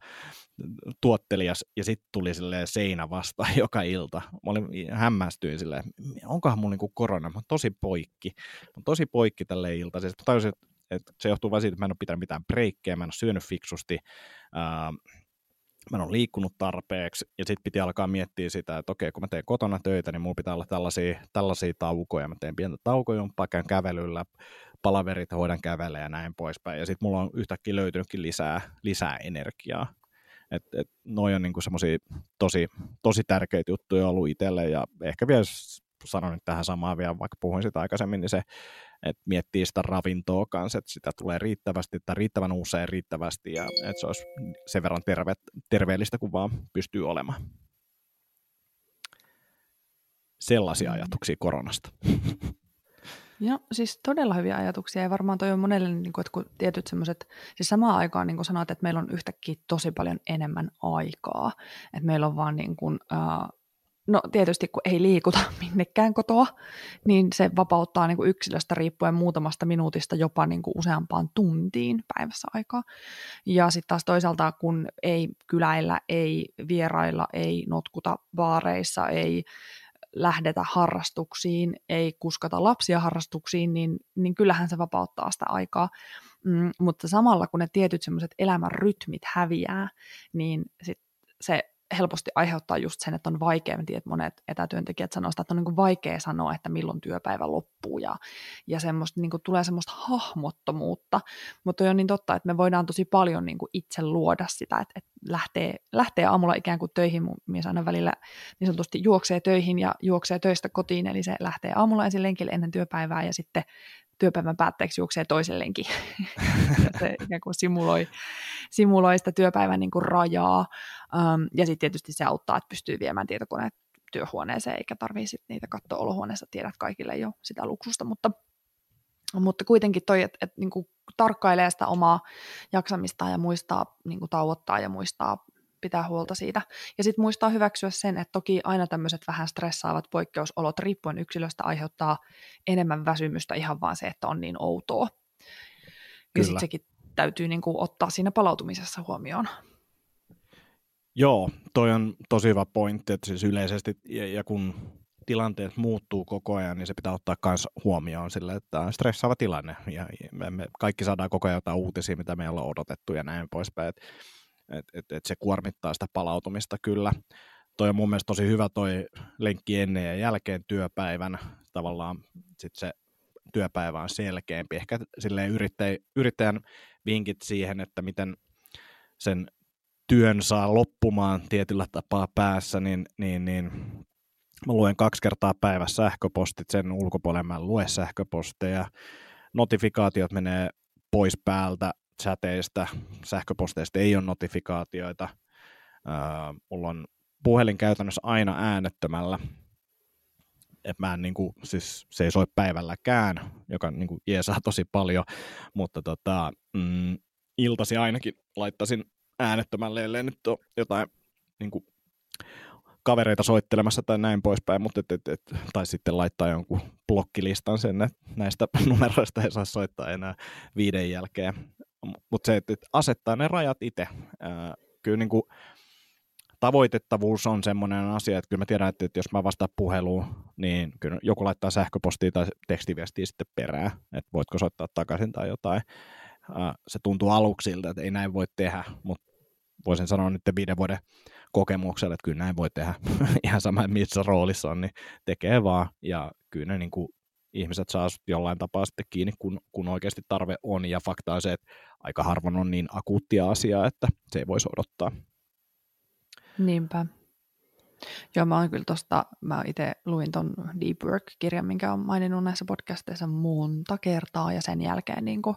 [SPEAKER 2] tuottelias ja sitten tuli seinä vasta joka ilta. Mä olin hämmästyin silleen, onkohan mulla niinku korona, mä tosi poikki. Mä tosi poikki tälle ilta. Siis tajusin, että et se johtuu vain siitä, että mä en ole pitänyt mitään breikkejä, mä en ole syönyt fiksusti, ää, mä en ole liikkunut tarpeeksi, ja sitten piti alkaa miettiä sitä, että okei, kun mä teen kotona töitä, niin mulla pitää olla tällaisia, tällaisia taukoja, mä teen pientä taukojumppaa, käyn kävelyllä, palaverit hoidan kävellä ja näin poispäin, ja sitten mulla on yhtäkkiä löytynytkin lisää, lisää energiaa. Et, et noi on niinku semmoisia tosi, tosi tärkeitä juttuja ollut itselle, ja ehkä vielä sanon nyt tähän samaan vielä, vaikka puhuin sitä aikaisemmin, niin se että miettii sitä ravintoa kanssa, että sitä tulee riittävästi tai riittävän usein riittävästi ja että se olisi sen verran terve, terveellistä kuin vaan pystyy olemaan. Sellaisia mm. ajatuksia koronasta.
[SPEAKER 1] Joo, siis todella hyviä ajatuksia ja varmaan toi on monelle, niin kuin, että kun tietyt semmoiset, siis samaan aikaan niin kuin sanoit, että meillä on yhtäkkiä tosi paljon enemmän aikaa, että meillä on vaan niin kuin, äh, No tietysti kun ei liikuta minnekään kotoa, niin se vapauttaa niin kuin yksilöstä riippuen muutamasta minuutista jopa niin kuin useampaan tuntiin päivässä aikaa. Ja sitten taas toisaalta kun ei kyläillä, ei vierailla, ei notkuta baareissa, ei lähdetä harrastuksiin, ei kuskata lapsia harrastuksiin, niin, niin kyllähän se vapauttaa sitä aikaa. Mm, mutta samalla kun ne tietyt semmoiset elämän rytmit häviää, niin sit se helposti aiheuttaa just sen, että on vaikea, tiedän, että monet etätyöntekijät sanoo sitä, että on niin vaikea sanoa, että milloin työpäivä loppuu ja, ja semmoista, niin kuin tulee semmoista hahmottomuutta, mutta on niin totta, että me voidaan tosi paljon niin kuin itse luoda sitä, että, että lähtee, lähtee aamulla ikään kuin töihin, mun mies aina välillä niin sanotusti juoksee töihin ja juoksee töistä kotiin, eli se lähtee aamulla ensin lenkille ennen työpäivää ja sitten työpäivän päätteeksi juoksee toisellekin. se ikään kuin simuloi, simuloi sitä työpäivän niin kuin rajaa. Um, ja sitten tietysti se auttaa, että pystyy viemään tietokoneet työhuoneeseen, eikä tarvitse niitä katsoa olohuoneessa, tiedät kaikille jo sitä luksusta, mutta, mutta kuitenkin toi, että et, niin tarkkailee sitä omaa jaksamista ja muistaa niin kuin tauottaa ja muistaa pitää huolta siitä. Ja sitten muistaa hyväksyä sen, että toki aina tämmöiset vähän stressaavat poikkeusolot riippuen yksilöstä aiheuttaa enemmän väsymystä ihan vaan se, että on niin outoa. Ja sitten sekin täytyy niin kuin ottaa siinä palautumisessa huomioon.
[SPEAKER 2] Joo, toi on tosi hyvä pointti, että siis yleisesti, ja, ja kun tilanteet muuttuu koko ajan, niin se pitää ottaa myös huomioon sille, että tämä on stressaava tilanne, ja me, kaikki saadaan koko ajan jotain uutisia, mitä me ollaan odotettu ja näin poispäin, että et, et, et se kuormittaa sitä palautumista kyllä. Toi on mun mielestä tosi hyvä toi lenkki ennen ja jälkeen työpäivän. Tavallaan sit se työpäivä on selkeämpi. Ehkä silleen yrittäj, yrittäjän vinkit siihen, että miten sen työn saa loppumaan tietyllä tapaa päässä, niin, niin, niin mä luen kaksi kertaa päivässä sähköpostit, sen ulkopuolella mä lue sähköposteja, notifikaatiot menee pois päältä, chateista, sähköposteista ei ole notifikaatioita. Mulla on puhelin käytännössä aina äänettömällä. Et mä en, niin kuin, siis se ei soi päivälläkään, joka niin kuin, jeesaa tosi paljon, mutta tota, mm, iltasi ainakin laittaisin äänettömälle, ellei nyt ole jotain niin kuin, kavereita soittelemassa tai näin poispäin, mutta et, et, et, tai sitten laittaa jonkun blokkilistan sen, että näistä numeroista ei saa soittaa enää viiden jälkeen mutta se, että asettaa ne rajat itse. Kyllä niin kuin tavoitettavuus on semmoinen asia, että kyllä mä tiedän, että, jos mä vastaan puheluun, niin kyllä joku laittaa sähköpostia tai tekstiviestiä sitten perään, että voitko soittaa takaisin tai jotain. Se tuntuu aluksi siltä, että ei näin voi tehdä, mutta voisin sanoa nyt viiden vuoden kokemuksella, että kyllä näin voi tehdä ihan sama missä roolissa on, niin tekee vaan ja kyllä ne niin kuin ihmiset saa jollain tapaa sitten kiinni, kun, kun oikeasti tarve on, ja fakta on se, että aika harvoin on niin akuuttia asiaa, että se ei voisi odottaa.
[SPEAKER 1] Niinpä. Joo, mä oon kyllä tosta, mä itse luin ton Deep Work-kirjan, minkä on maininnut näissä podcasteissa monta kertaa, ja sen jälkeen niin kuin,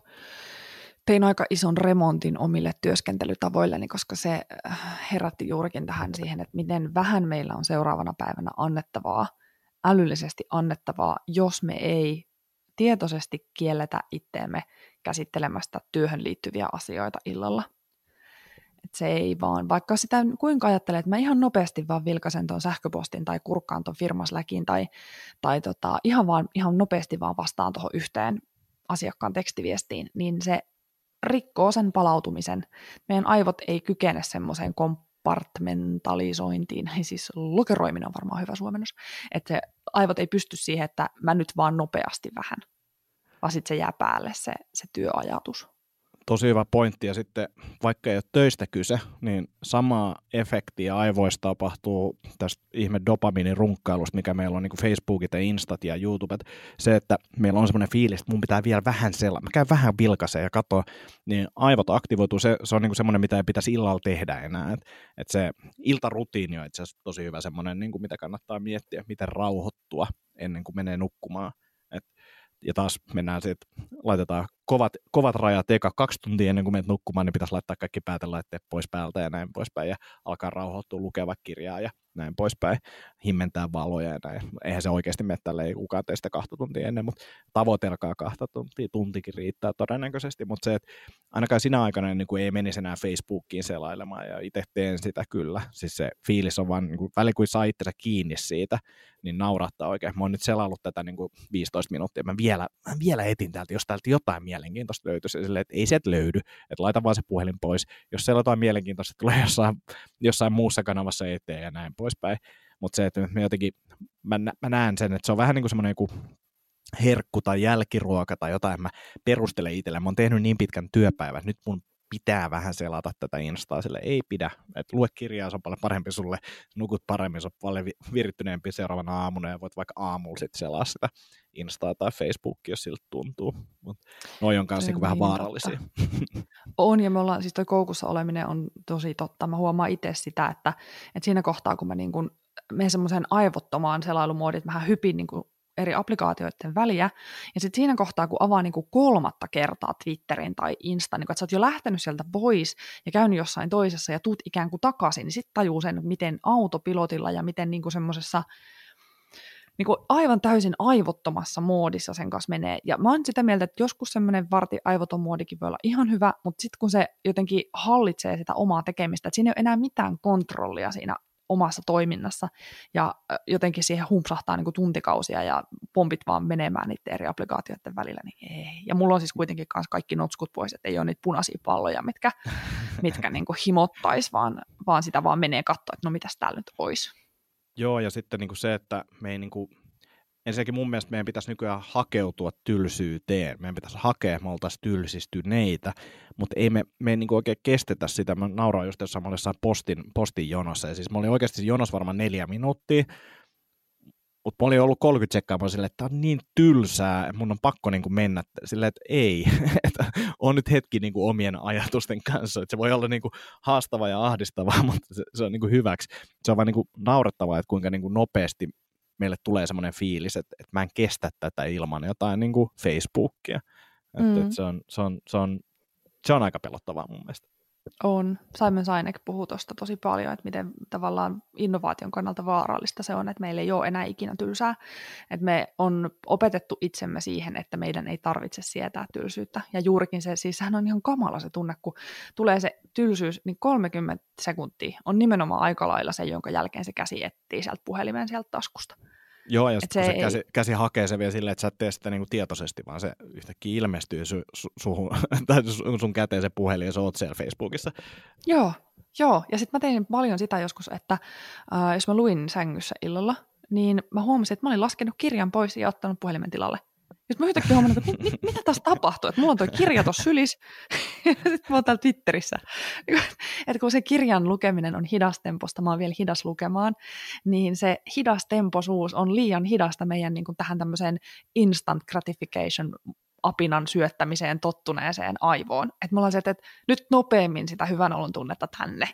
[SPEAKER 1] tein aika ison remontin omille työskentelytavoilleni, koska se äh, herätti juurikin tähän siihen, että miten vähän meillä on seuraavana päivänä annettavaa, älyllisesti annettavaa, jos me ei tietoisesti kielletä itteemme käsittelemästä työhön liittyviä asioita illalla. Et se ei vaan, vaikka sitä kuinka ajattelee, että mä ihan nopeasti vaan vilkasen tuon sähköpostin tai kurkkaan tuon firmasläkin tai, tai tota, ihan, vaan, ihan nopeasti vaan vastaan tuohon yhteen asiakkaan tekstiviestiin, niin se rikkoo sen palautumisen. Meidän aivot ei kykene semmoiseen kompartmentalisointiin, siis lokeroiminen on varmaan hyvä suomennos, että se aivot ei pysty siihen, että mä nyt vaan nopeasti vähän, vaan sitten se jää päälle se, se työajatus
[SPEAKER 2] tosi hyvä pointti, ja sitten vaikka ei ole töistä kyse, niin samaa efektiä aivoista tapahtuu tästä ihme dopaminin runkkailusta, mikä meillä on niin Facebookit ja Instat ja YouTubet. Se, että meillä on semmoinen fiilis, että mun pitää vielä vähän sella, mä käyn vähän vilkaseen ja katsoa, niin aivot aktivoituu, se, se on niin semmoinen, mitä ei pitäisi illalla tehdä enää. Et, et se iltarutiini on itse asiassa tosi hyvä semmoinen, niin kuin mitä kannattaa miettiä, miten rauhoittua ennen kuin menee nukkumaan. Et, ja taas mennään sitten, laitetaan kovat, kovat rajat eka kaksi tuntia ennen kuin menet nukkumaan, niin pitäisi laittaa kaikki päätelaitteet pois päältä ja näin poispäin ja alkaa rauhoittua lukeva kirjaa ja näin poispäin, himmentää valoja ja näin. Eihän se oikeasti mene tälle, ei kukaan teistä kahta tuntia ennen, mutta tavoitelkaa kahta tuntia, tuntikin riittää todennäköisesti, mutta se, että ainakaan sinä aikana niin kuin ei menisi enää Facebookiin selailemaan ja itse teen sitä kyllä. Siis se fiilis on vaan, niin kuin, väli kun saa itsensä kiinni siitä, niin naurattaa oikein. Mä oon nyt selaillut tätä niin kuin 15 minuuttia, mä vielä, mä vielä etin täältä, jos täältä jotain mielenkiintoista löytyisi, sille, että ei sieltä löydy, että laita vaan se puhelin pois. Jos siellä jotain mielenkiintoista tulee jossain, jossain muussa kanavassa eteen ja näin poispäin. Mutta se, että me jotenkin, mä, mä näen sen, että se on vähän niin kuin semmoinen joku herkku tai jälkiruoka tai jotain, mä perustelen itselle. Mä oon tehnyt niin pitkän työpäivän, nyt mun pitää vähän selata tätä Instaa, sille ei pidä. Et lue kirjaa, se on paljon parempi sulle, nukut paremmin, se on paljon virittyneempi seuraavana aamuna ja voit vaikka aamulla sitten selaa sitä Instaa tai Facebookia, jos siltä tuntuu. Mut noi on kanssa niinku vähän niin vaarallisia.
[SPEAKER 1] On, ja me ollaan, siis toi koukussa oleminen on tosi totta. Mä huomaan itse sitä, että, että siinä kohtaa, kun mä niin kun menen semmoiseen aivottomaan selailumuodiin, että mä hypin niin kuin eri applikaatioiden väliä. Ja sitten siinä kohtaa, kun avaa niin kuin kolmatta kertaa Twitterin tai Insta, niin kun, että sä oot jo lähtenyt sieltä pois ja käynyt jossain toisessa ja tuut ikään kuin takaisin, niin sitten tajuu sen, miten autopilotilla ja miten niin semmoisessa niin kuin aivan täysin aivottomassa moodissa sen kanssa menee. Ja mä oon sitä mieltä, että joskus semmoinen varti aivoton moodikin voi olla ihan hyvä, mutta sitten kun se jotenkin hallitsee sitä omaa tekemistä, että siinä ei ole enää mitään kontrollia siinä omassa toiminnassa ja jotenkin siihen humpsahtaa niin kuin tuntikausia ja pompit vaan menemään niiden eri applikaatioiden välillä, niin ei. Ja mulla on siis kuitenkin myös kaikki notskut pois, että ei ole niitä punaisia palloja, mitkä, mitkä niin kuin himottaisi, vaan, vaan sitä vaan menee katsoa, että no mitäs täällä nyt olisi.
[SPEAKER 2] Joo, ja sitten niin kuin se, että me ei niin kuin ensinnäkin mun mielestä meidän pitäisi nykyään hakeutua tylsyyteen. Meidän pitäisi hakea, me oltaisiin tylsistyneitä, mutta ei me, me ei niin oikein kestetä sitä. Mä nauraan just jossain, mä postin, postin jonossa, ja siis mä olin oikeasti jonossa varmaan neljä minuuttia, mutta mä olin ollut 30 tsekkaamaan silleen, että tämä on niin tylsää, mun on pakko niin kuin mennä silleen, että ei, että on nyt hetki niin kuin omien ajatusten kanssa, että se voi olla niin kuin haastava ja ahdistava, mutta se, se on niin kuin hyväksi. Se on vaan niin kuin naurettavaa, että kuinka niin kuin nopeasti meille tulee semmoinen fiilis, että, että mä en kestä tätä ilman jotain niin kuin Facebookia. Että, mm. että se, on, se, on, se, on, se on aika pelottavaa mun mielestä.
[SPEAKER 1] On. Simon Sinek puhuu tuosta tosi paljon, että miten tavallaan innovaation kannalta vaarallista se on, että meillä ei ole enää ikinä tylsää. Että me on opetettu itsemme siihen, että meidän ei tarvitse sietää tylsyyttä. Ja juurikin se, siis sehän on ihan kamala se tunne, kun tulee se tylsyys, niin 30 sekuntia on nimenomaan aika lailla se, jonka jälkeen se käsi etsii sieltä puhelimen sieltä taskusta.
[SPEAKER 2] Joo, ja sitten se, se käsi, käsi hakee se vielä silleen, että sä et tee sitä niinku tietoisesti, vaan se yhtäkkiä ilmestyy su, su, suhun, tai sun käteen se puhelin ja sä oot siellä Facebookissa.
[SPEAKER 1] Joo, joo. ja sitten mä tein paljon sitä joskus, että äh, jos mä luin sängyssä illalla, niin mä huomasin, että mä olin laskenut kirjan pois ja ottanut puhelimen tilalle. Sitten mä yhtäkkiä huomannut, että mit, mit, mitä tässä tapahtuu, että mulla on tuo kirja tuossa sylis, ja sitten mä oon täällä Twitterissä. että kun se kirjan lukeminen on hidastemposta, mä oon vielä hidas lukemaan, niin se hidastemposuus on liian hidasta meidän niin kuin tähän tämmöiseen instant gratification apinan syöttämiseen tottuneeseen aivoon. Että mulla on se, että nyt nopeammin sitä hyvän olon tunnetta tänne.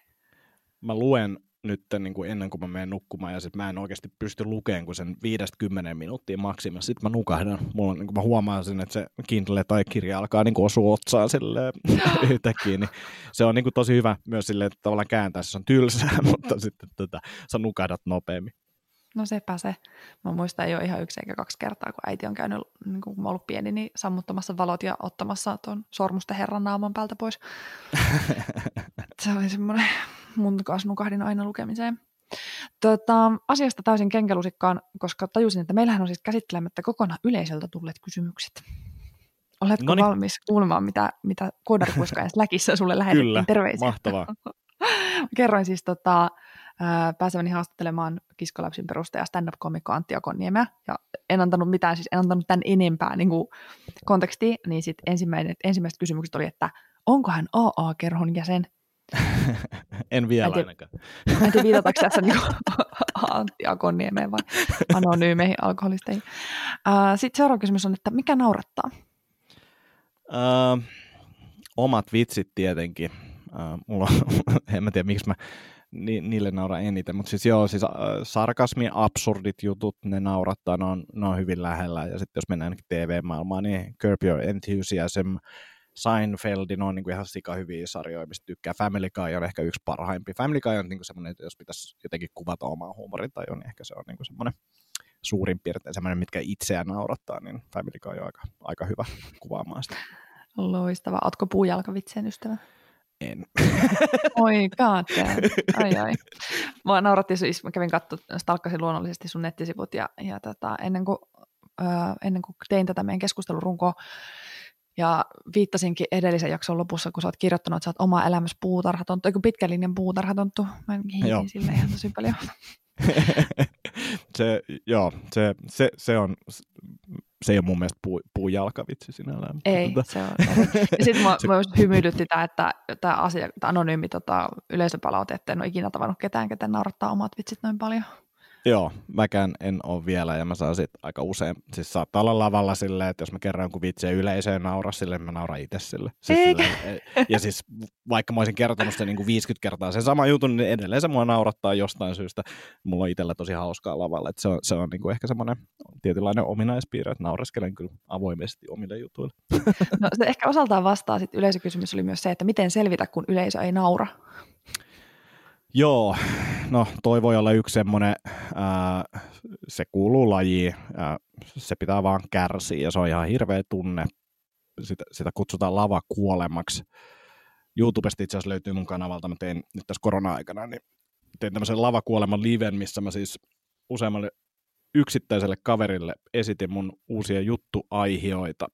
[SPEAKER 2] Mä luen nyt niin kuin ennen kuin mä menen nukkumaan ja sitten mä en oikeasti pysty lukemaan kuin sen viidestä kymmenen minuuttia maksimissa. Sitten mä nukahdan. Mulla, niin kuin mä huomaan sen, että se Kindle tai kirja alkaa niin kuin osua otsaan silleen yhtäkkiä. Niin se on niin kuin tosi hyvä myös silleen, että tavallaan kääntää se on tylsää, mutta sitten tota, sä nukahdat nopeammin.
[SPEAKER 1] No sepä se. Mä muistan ole ihan yksi eikä kaksi kertaa, kun äiti on käynyt, niin kun mä ollut pieni, niin sammuttamassa valot ja ottamassa tuon sormusten herran naaman päältä pois. se oli semmoinen, mun kanssa nukahdin aina lukemiseen. Tota, asiasta täysin kenkelusikkaan, koska tajusin, että meillähän on siis käsittelemättä kokonaan yleisöltä tulleet kysymykset. Oletko Noniin. valmis kuulemaan, mitä, mitä koodarikuiskaajassa läkissä sulle lähetettiin
[SPEAKER 2] Kyllä,
[SPEAKER 1] terveisiä?
[SPEAKER 2] mahtavaa.
[SPEAKER 1] Kerroin siis tota, pääseväni haastattelemaan Kiskolapsin perustaja stand-up-komikko Antti Akonniemeä, ja en antanut mitään, siis en antanut tämän enempää niin kuin kontekstia, niin sitten ensimmäiset, ensimmäiset kysymykset oli, että onko hän AA-kerhon jäsen?
[SPEAKER 2] En vielä en tiedä, ainakaan.
[SPEAKER 1] Mä en tiedä, viitataanko tässä niin Antti Akonniemeen vai anonyymeihin alkoholisteihin. Sitten seuraava kysymys on, että mikä naurattaa?
[SPEAKER 2] Uh, omat vitsit tietenkin. Uh, mulla on, en mä tiedä, miksi mä ni, niille nauraa eniten. Mutta siis joo, siis äh, sarkasmi, absurdit jutut, ne naurattaa, ne on, ne on hyvin lähellä. Ja sitten jos mennään TV-maailmaan, niin Curb Your Enthusiasm, Seinfeldin on niin kuin ihan sika hyviä sarjoja, mistä tykkää. Family Guy on ehkä yksi parhaimpi. Family Guy on niin kuin semmoinen, että jos pitäisi jotenkin kuvata omaa huumorintajua, niin ehkä se on niin kuin semmoinen suurin piirtein semmoinen, mitkä itseään naurattaa, niin Family Guy on aika, aika hyvä kuvaamaan sitä.
[SPEAKER 1] Loistava. Ootko puujalkavitsien ystävä?
[SPEAKER 2] En.
[SPEAKER 1] Oi god Ai ai. Mua nauratti siis, mä kävin katsomaan, stalkkasin luonnollisesti sun nettisivut ja, ja tota, ennen, kuin, ennen kuin tein tätä meidän keskustelurunkoa, ja viittasinkin edellisen jakson lopussa, kun sä oot kirjoittanut, että sä oot oma elämässä puutarhatonttu, eikö pitkän linjan puutarhatonttu. Mä hiikin sille ihan tosi paljon.
[SPEAKER 2] se, joo, se, se, se, on, se ei ole mun mielestä puu, puujalkavitsi sinällään.
[SPEAKER 1] Ei, tota. se on. Ja sitten mä, mä hymyilytti tämä, että tämä asia, tämä anonyymi tota, yleisöpalaute, että en ole ikinä tavannut ketään, ketä naurattaa omat vitsit noin paljon.
[SPEAKER 2] Joo, mäkään en ole vielä ja mä saan sit aika usein, siis saattaa olla lavalla silleen, että jos mä kerran jonkun vitsiä yleisöön nauraa sille, mä nauran itse sille. Siis silleen, ja siis vaikka mä olisin kertonut sen niin kuin 50 kertaa sen sama jutun, niin edelleen se mua naurattaa jostain syystä. Mulla on itsellä tosi hauskaa lavalla, että se on, se on niin kuin ehkä semmoinen tietynlainen ominaispiirre, että naureskelen kyllä avoimesti omille jutuille.
[SPEAKER 1] No se ehkä osaltaan vastaa sitten yleisökysymys oli myös se, että miten selvitä, kun yleisö ei naura.
[SPEAKER 2] Joo, no toi voi olla yksi semmoinen, se kuuluu lajiin, se pitää vaan kärsiä ja se on ihan hirveä tunne. Sitä, sitä kutsutaan lavakuolemaksi. YouTubesta itse asiassa löytyy mun kanavalta, mä tein nyt tässä korona-aikana, niin tein tämmöisen lavakuoleman liven, missä mä siis useammalle yksittäiselle kaverille esitin mun uusia juttuaihioita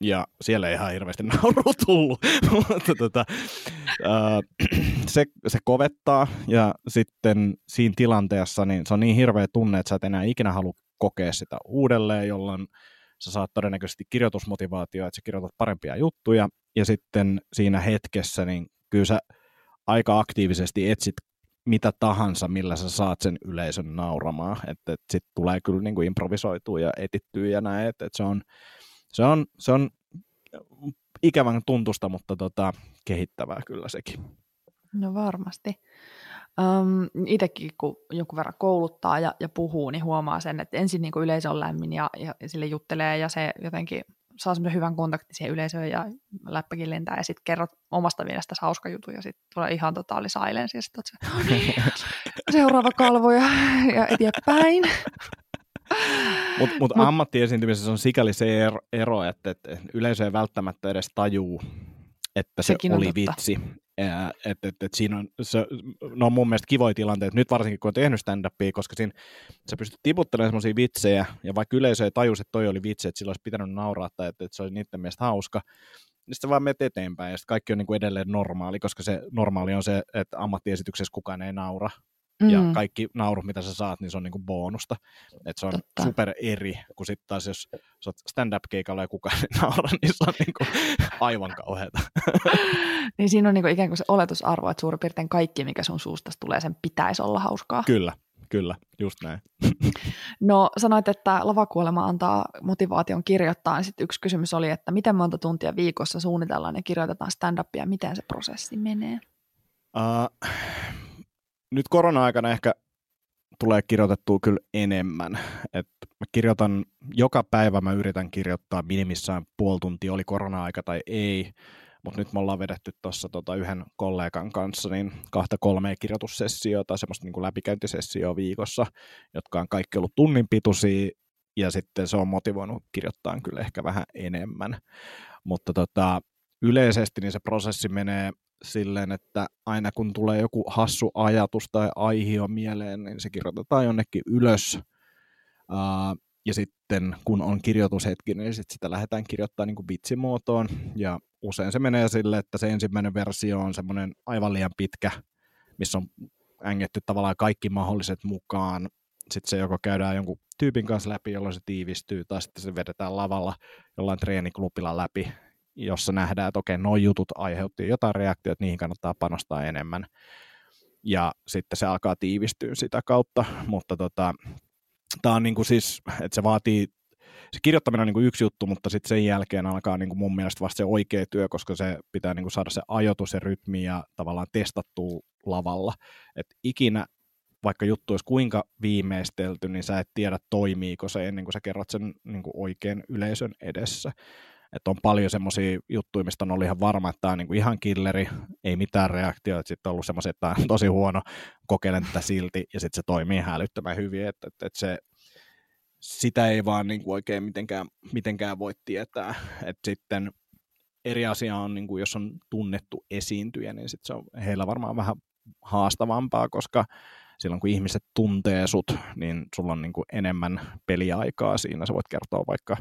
[SPEAKER 2] ja siellä ei ihan hirveästi nauru tullut, mutta tota, äh, se, se kovettaa ja sitten siinä tilanteessa niin se on niin hirveä tunne, että sä et enää ikinä halua kokea sitä uudelleen, jolloin sä saat todennäköisesti kirjoitusmotivaatio, että sä kirjoitat parempia juttuja. Ja sitten siinä hetkessä niin kyllä sä aika aktiivisesti etsit mitä tahansa, millä sä saat sen yleisön nauramaan, että et sitten tulee kyllä niin kuin improvisoitua ja etittyä ja näin, että et se on se on, se on ikävän tuntusta, mutta tota, kehittävää kyllä sekin.
[SPEAKER 1] No varmasti. Um, itsekin kun jonkun verran kouluttaa ja, ja puhuu, niin huomaa sen, että ensin niin yleisö on lämmin ja, ja sille juttelee ja se jotenkin saa semmoisen hyvän kontaktin siihen yleisöön ja läppäkin lentää ja sitten kerrot omasta mielestä hauska jutu ja sitten tulee ihan totaali silence ja sitten se, niin, seuraava kalvo ja, ja eteenpäin.
[SPEAKER 2] Mutta mut Mut, ammattiesiintymisessä on sikäli se ero, että, että yleisö ei välttämättä edes tajuu, että se Sekin oli vitsi. Että et, et siinä on, se, no on mun mielestä kivoja tilanteet, nyt varsinkin kun on tehnyt stand-upia, koska siinä sä pystyt tiputtelemaan semmoisia vitsejä, ja vaikka yleisö ei tajuisi, että toi oli vitsi, että sillä olisi pitänyt nauraa, tai että, että se oli niiden mielestä hauska, niin sitten vaan menet eteenpäin, ja sitten kaikki on niin kuin edelleen normaali, koska se normaali on se, että ammattiesityksessä kukaan ei naura, Mm. Ja kaikki naurut, mitä sä saat, niin se on niinku bonusta. Et se on Totta. super eri, kun sitten taas jos sä oot stand-up-keikalla ja kukaan ei naura, niin se on niinku aivan kauheata.
[SPEAKER 1] niin siinä on niinku ikään kuin se oletusarvo, että suurin piirtein kaikki, mikä sun suusta tulee, sen pitäisi olla hauskaa.
[SPEAKER 2] Kyllä, kyllä, just näin.
[SPEAKER 1] no sanoit, että lavakuolema antaa motivaation kirjoittaa, niin sitten yksi kysymys oli, että miten monta tuntia viikossa suunnitellaan ja kirjoitetaan stand-upia, miten se prosessi menee?
[SPEAKER 2] Uh, nyt korona-aikana ehkä tulee kirjoitettua kyllä enemmän. Et mä kirjoitan, joka päivä mä yritän kirjoittaa minimissään puoli tuntia, oli korona-aika tai ei, mutta nyt me ollaan vedetty tuossa tota yhden kollegan kanssa niin kahta kolmea kirjoitussessiota, semmoista niin läpikäyntisessioa viikossa, jotka on kaikki ollut tunnin pituisia, ja sitten se on motivoinut kirjoittaa kyllä ehkä vähän enemmän. Mutta tota, yleisesti niin se prosessi menee silleen, että aina kun tulee joku hassu ajatus tai aihio mieleen, niin se kirjoitetaan jonnekin ylös. Uh, ja sitten kun on kirjoitushetki, niin sit sitä lähdetään kirjoittamaan niin kuin vitsimuotoon. Ja usein se menee sille, että se ensimmäinen versio on semmoinen aivan liian pitkä, missä on ängetty tavallaan kaikki mahdolliset mukaan. Sitten se joko käydään jonkun tyypin kanssa läpi, jolloin se tiivistyy, tai sitten se vedetään lavalla jollain treeniklubilla läpi, jossa nähdään, että okei, nuo jutut aiheutti jotain reaktioita, niihin kannattaa panostaa enemmän. Ja sitten se alkaa tiivistyä sitä kautta, mutta tota, tämä on niin kuin siis, että se vaatii, se kirjoittaminen on niin kuin yksi juttu, mutta sitten sen jälkeen alkaa niin kuin mun mielestä vasta se oikea työ, koska se pitää niin kuin saada se ajoitus ja rytmi ja tavallaan testattua lavalla. että ikinä vaikka juttu olisi kuinka viimeistelty, niin sä et tiedä toimiiko se ennen kuin sä kerrot sen niin kuin oikein yleisön edessä. Että on paljon semmoisia juttuja, mistä on ollut ihan varma, että tämä on niinku ihan killeri, ei mitään reaktioita, sitten on ollut semmoisia, että tämä on tosi huono, kokeilen tätä silti, ja sitten se toimii hälyttömän hyvin, että, että, että se, sitä ei vaan niinku oikein mitenkään, mitenkään voi tietää, että sitten eri asia on, niin kuin jos on tunnettu esiintyjä, niin sit se on heillä varmaan vähän haastavampaa, koska silloin kun ihmiset tuntee sut, niin sulla on niin kuin enemmän peliaikaa siinä. Sä voit kertoa vaikka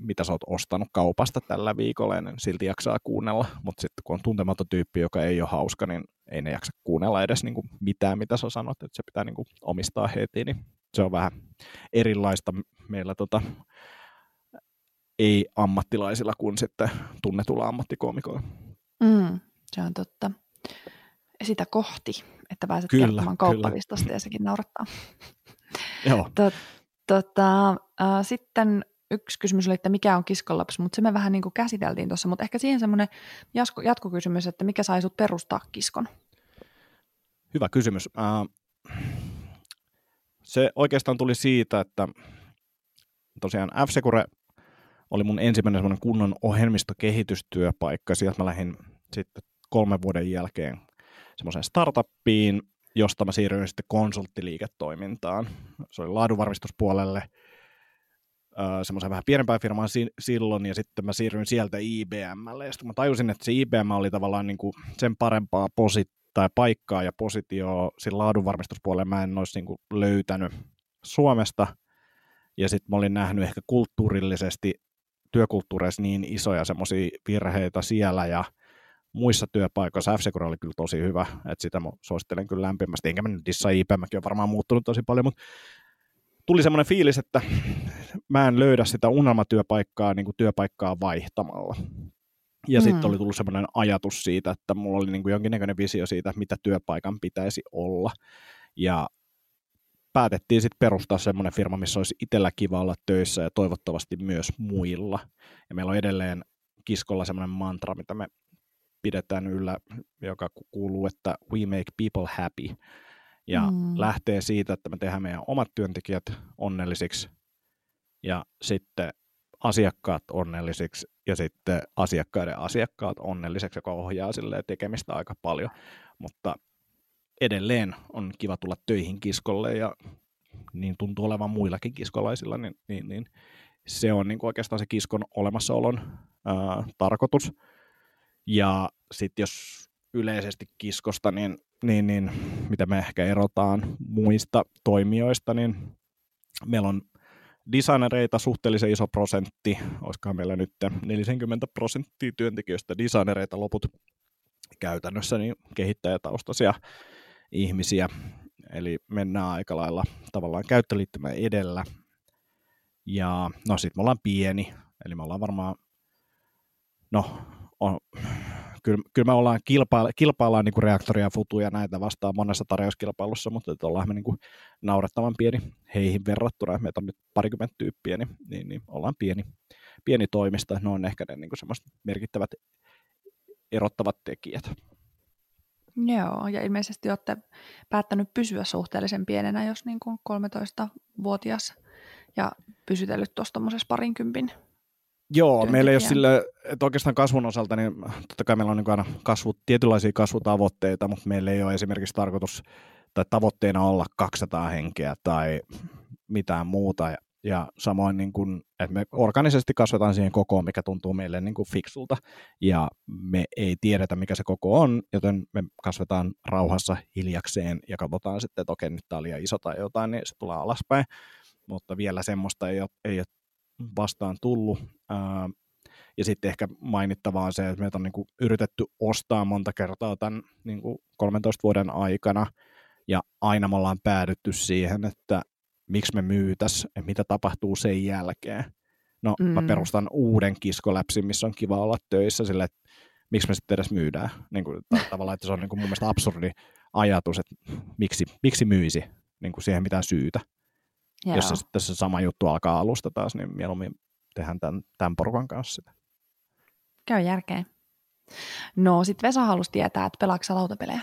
[SPEAKER 2] mitä sä oot ostanut kaupasta tällä viikolla, niin silti jaksaa kuunnella, mutta sitten kun on tuntematon tyyppi, joka ei ole hauska, niin ei ne jaksa kuunnella edes niin kuin mitään, mitä sä sanot, että se pitää niin kuin omistaa heti, niin se on vähän erilaista meillä tota, ei-ammattilaisilla kuin sitten tunnetulla ammattikomikoilla.
[SPEAKER 1] Mm, se on totta. Sitä kohti, että pääset kyllä, kertomaan kauppalistasta ja sekin naurattaa.
[SPEAKER 2] Joo.
[SPEAKER 1] Tot, tota, äh, sitten yksi kysymys oli, että mikä on kiskonlapsi, mutta se me vähän niin kuin käsiteltiin tuossa, mutta ehkä siihen semmoinen jatkokysymys, että mikä sai sut perustaa kiskon?
[SPEAKER 2] Hyvä kysymys. se oikeastaan tuli siitä, että tosiaan f oli mun ensimmäinen semmoinen kunnon ohjelmistokehitystyöpaikka. Sieltä mä lähdin sitten kolmen vuoden jälkeen semmoiseen startuppiin, josta mä siirryin sitten konsulttiliiketoimintaan. Se oli laadunvarmistuspuolelle – semmoisen vähän pienempään firmaan si- silloin, ja sitten mä siirryin sieltä IBMlle, ja sitten mä tajusin, että se IBM oli tavallaan niin kuin sen parempaa posi- tai paikkaa ja positioa sillä laadunvarmistuspuolella. Mä en olisi niin kuin löytänyt Suomesta, ja sitten mä olin nähnyt ehkä kulttuurillisesti työkulttuureissa niin isoja semmoisia virheitä siellä, ja muissa työpaikoissa f oli kyllä tosi hyvä, että sitä mä suosittelen kyllä lämpimästi, enkä mä nyt dissa IBMkin on varmaan muuttunut tosi paljon, mutta tuli semmoinen fiilis, että mä en löydä sitä unelmatyöpaikkaa niin kuin työpaikkaa vaihtamalla. Ja mm. sitten oli tullut semmoinen ajatus siitä, että mulla oli niin kuin jonkinnäköinen visio siitä, mitä työpaikan pitäisi olla. Ja päätettiin sitten perustaa semmoinen firma, missä olisi itsellä kiva olla töissä ja toivottavasti myös muilla. Ja meillä on edelleen kiskolla semmoinen mantra, mitä me pidetään yllä, joka kuuluu, että we make people happy ja mm. lähtee siitä, että me tehdään meidän omat työntekijät onnellisiksi ja sitten asiakkaat onnellisiksi ja sitten asiakkaiden asiakkaat onnelliseksi, joka ohjaa sille tekemistä aika paljon, mutta edelleen on kiva tulla töihin kiskolle ja niin tuntuu olevan muillakin kiskolaisilla, niin, niin, niin se on niin kuin oikeastaan se kiskon olemassaolon ää, tarkoitus. Ja sitten jos yleisesti kiskosta, niin, niin, niin mitä me ehkä erotaan muista toimijoista, niin meillä on designereita suhteellisen iso prosentti, olisikohan meillä nyt 40 prosenttia työntekijöistä designereita, loput käytännössä niin kehittäjätaustaisia ihmisiä, eli mennään aika lailla tavallaan käyttöliittymä edellä. Ja no sitten me ollaan pieni, eli me ollaan varmaan, no on, kyllä, kyllä me ollaan kilpailla, kilpaillaan niin reaktoria, futuja näitä vastaan monessa tarjouskilpailussa, mutta että ollaan me niin kuin naurettavan pieni heihin verrattuna. Meitä on nyt parikymmentä tyyppiä, niin, niin, niin ollaan pieni, pieni toimista. Ne on ehkä ne niin semmoiset merkittävät erottavat tekijät.
[SPEAKER 1] Joo, ja ilmeisesti olette päättänyt pysyä suhteellisen pienenä, jos niin kuin 13-vuotias ja pysytellyt tuossa tuommoisessa parinkympin
[SPEAKER 2] Joo, meillä ei ole sille, että oikeastaan kasvun osalta, niin totta kai meillä on niin aina kasvu, tietynlaisia kasvutavoitteita, mutta meillä ei ole esimerkiksi tarkoitus tai tavoitteena olla 200 henkeä tai mitään muuta. Ja, ja samoin, niin kuin, että me organisesti kasvetaan siihen kokoon, mikä tuntuu meille niin kuin fiksulta, ja me ei tiedetä, mikä se koko on, joten me kasvetaan rauhassa hiljakseen ja katsotaan sitten, että okei, nyt tämä on liian iso tai jotain, niin se tulee alaspäin. Mutta vielä semmoista ei ole, ei ole vastaan tullut. ja sitten ehkä mainittavaa on se, että meitä on niin kuin yritetty ostaa monta kertaa tämän niin kuin 13 vuoden aikana, ja aina me ollaan päädytty siihen, että miksi me myytäs, että mitä tapahtuu sen jälkeen. No, mm. mä perustan uuden kiskoläpsin, missä on kiva olla töissä, sille, että miksi me sitten edes myydään. Niin kuin, tavallaan, että se on niin kuin mun mielestä absurdi ajatus, että miksi, miksi myisi niin kuin siihen mitään syytä. Joo. Jos se sitten se sama juttu alkaa alusta taas, niin mieluummin tehdään tämän, tämän porukan kanssa sitä.
[SPEAKER 1] Käy järkeen. No, sitten Vesa halusi tietää, että pelaatko lautapelejä?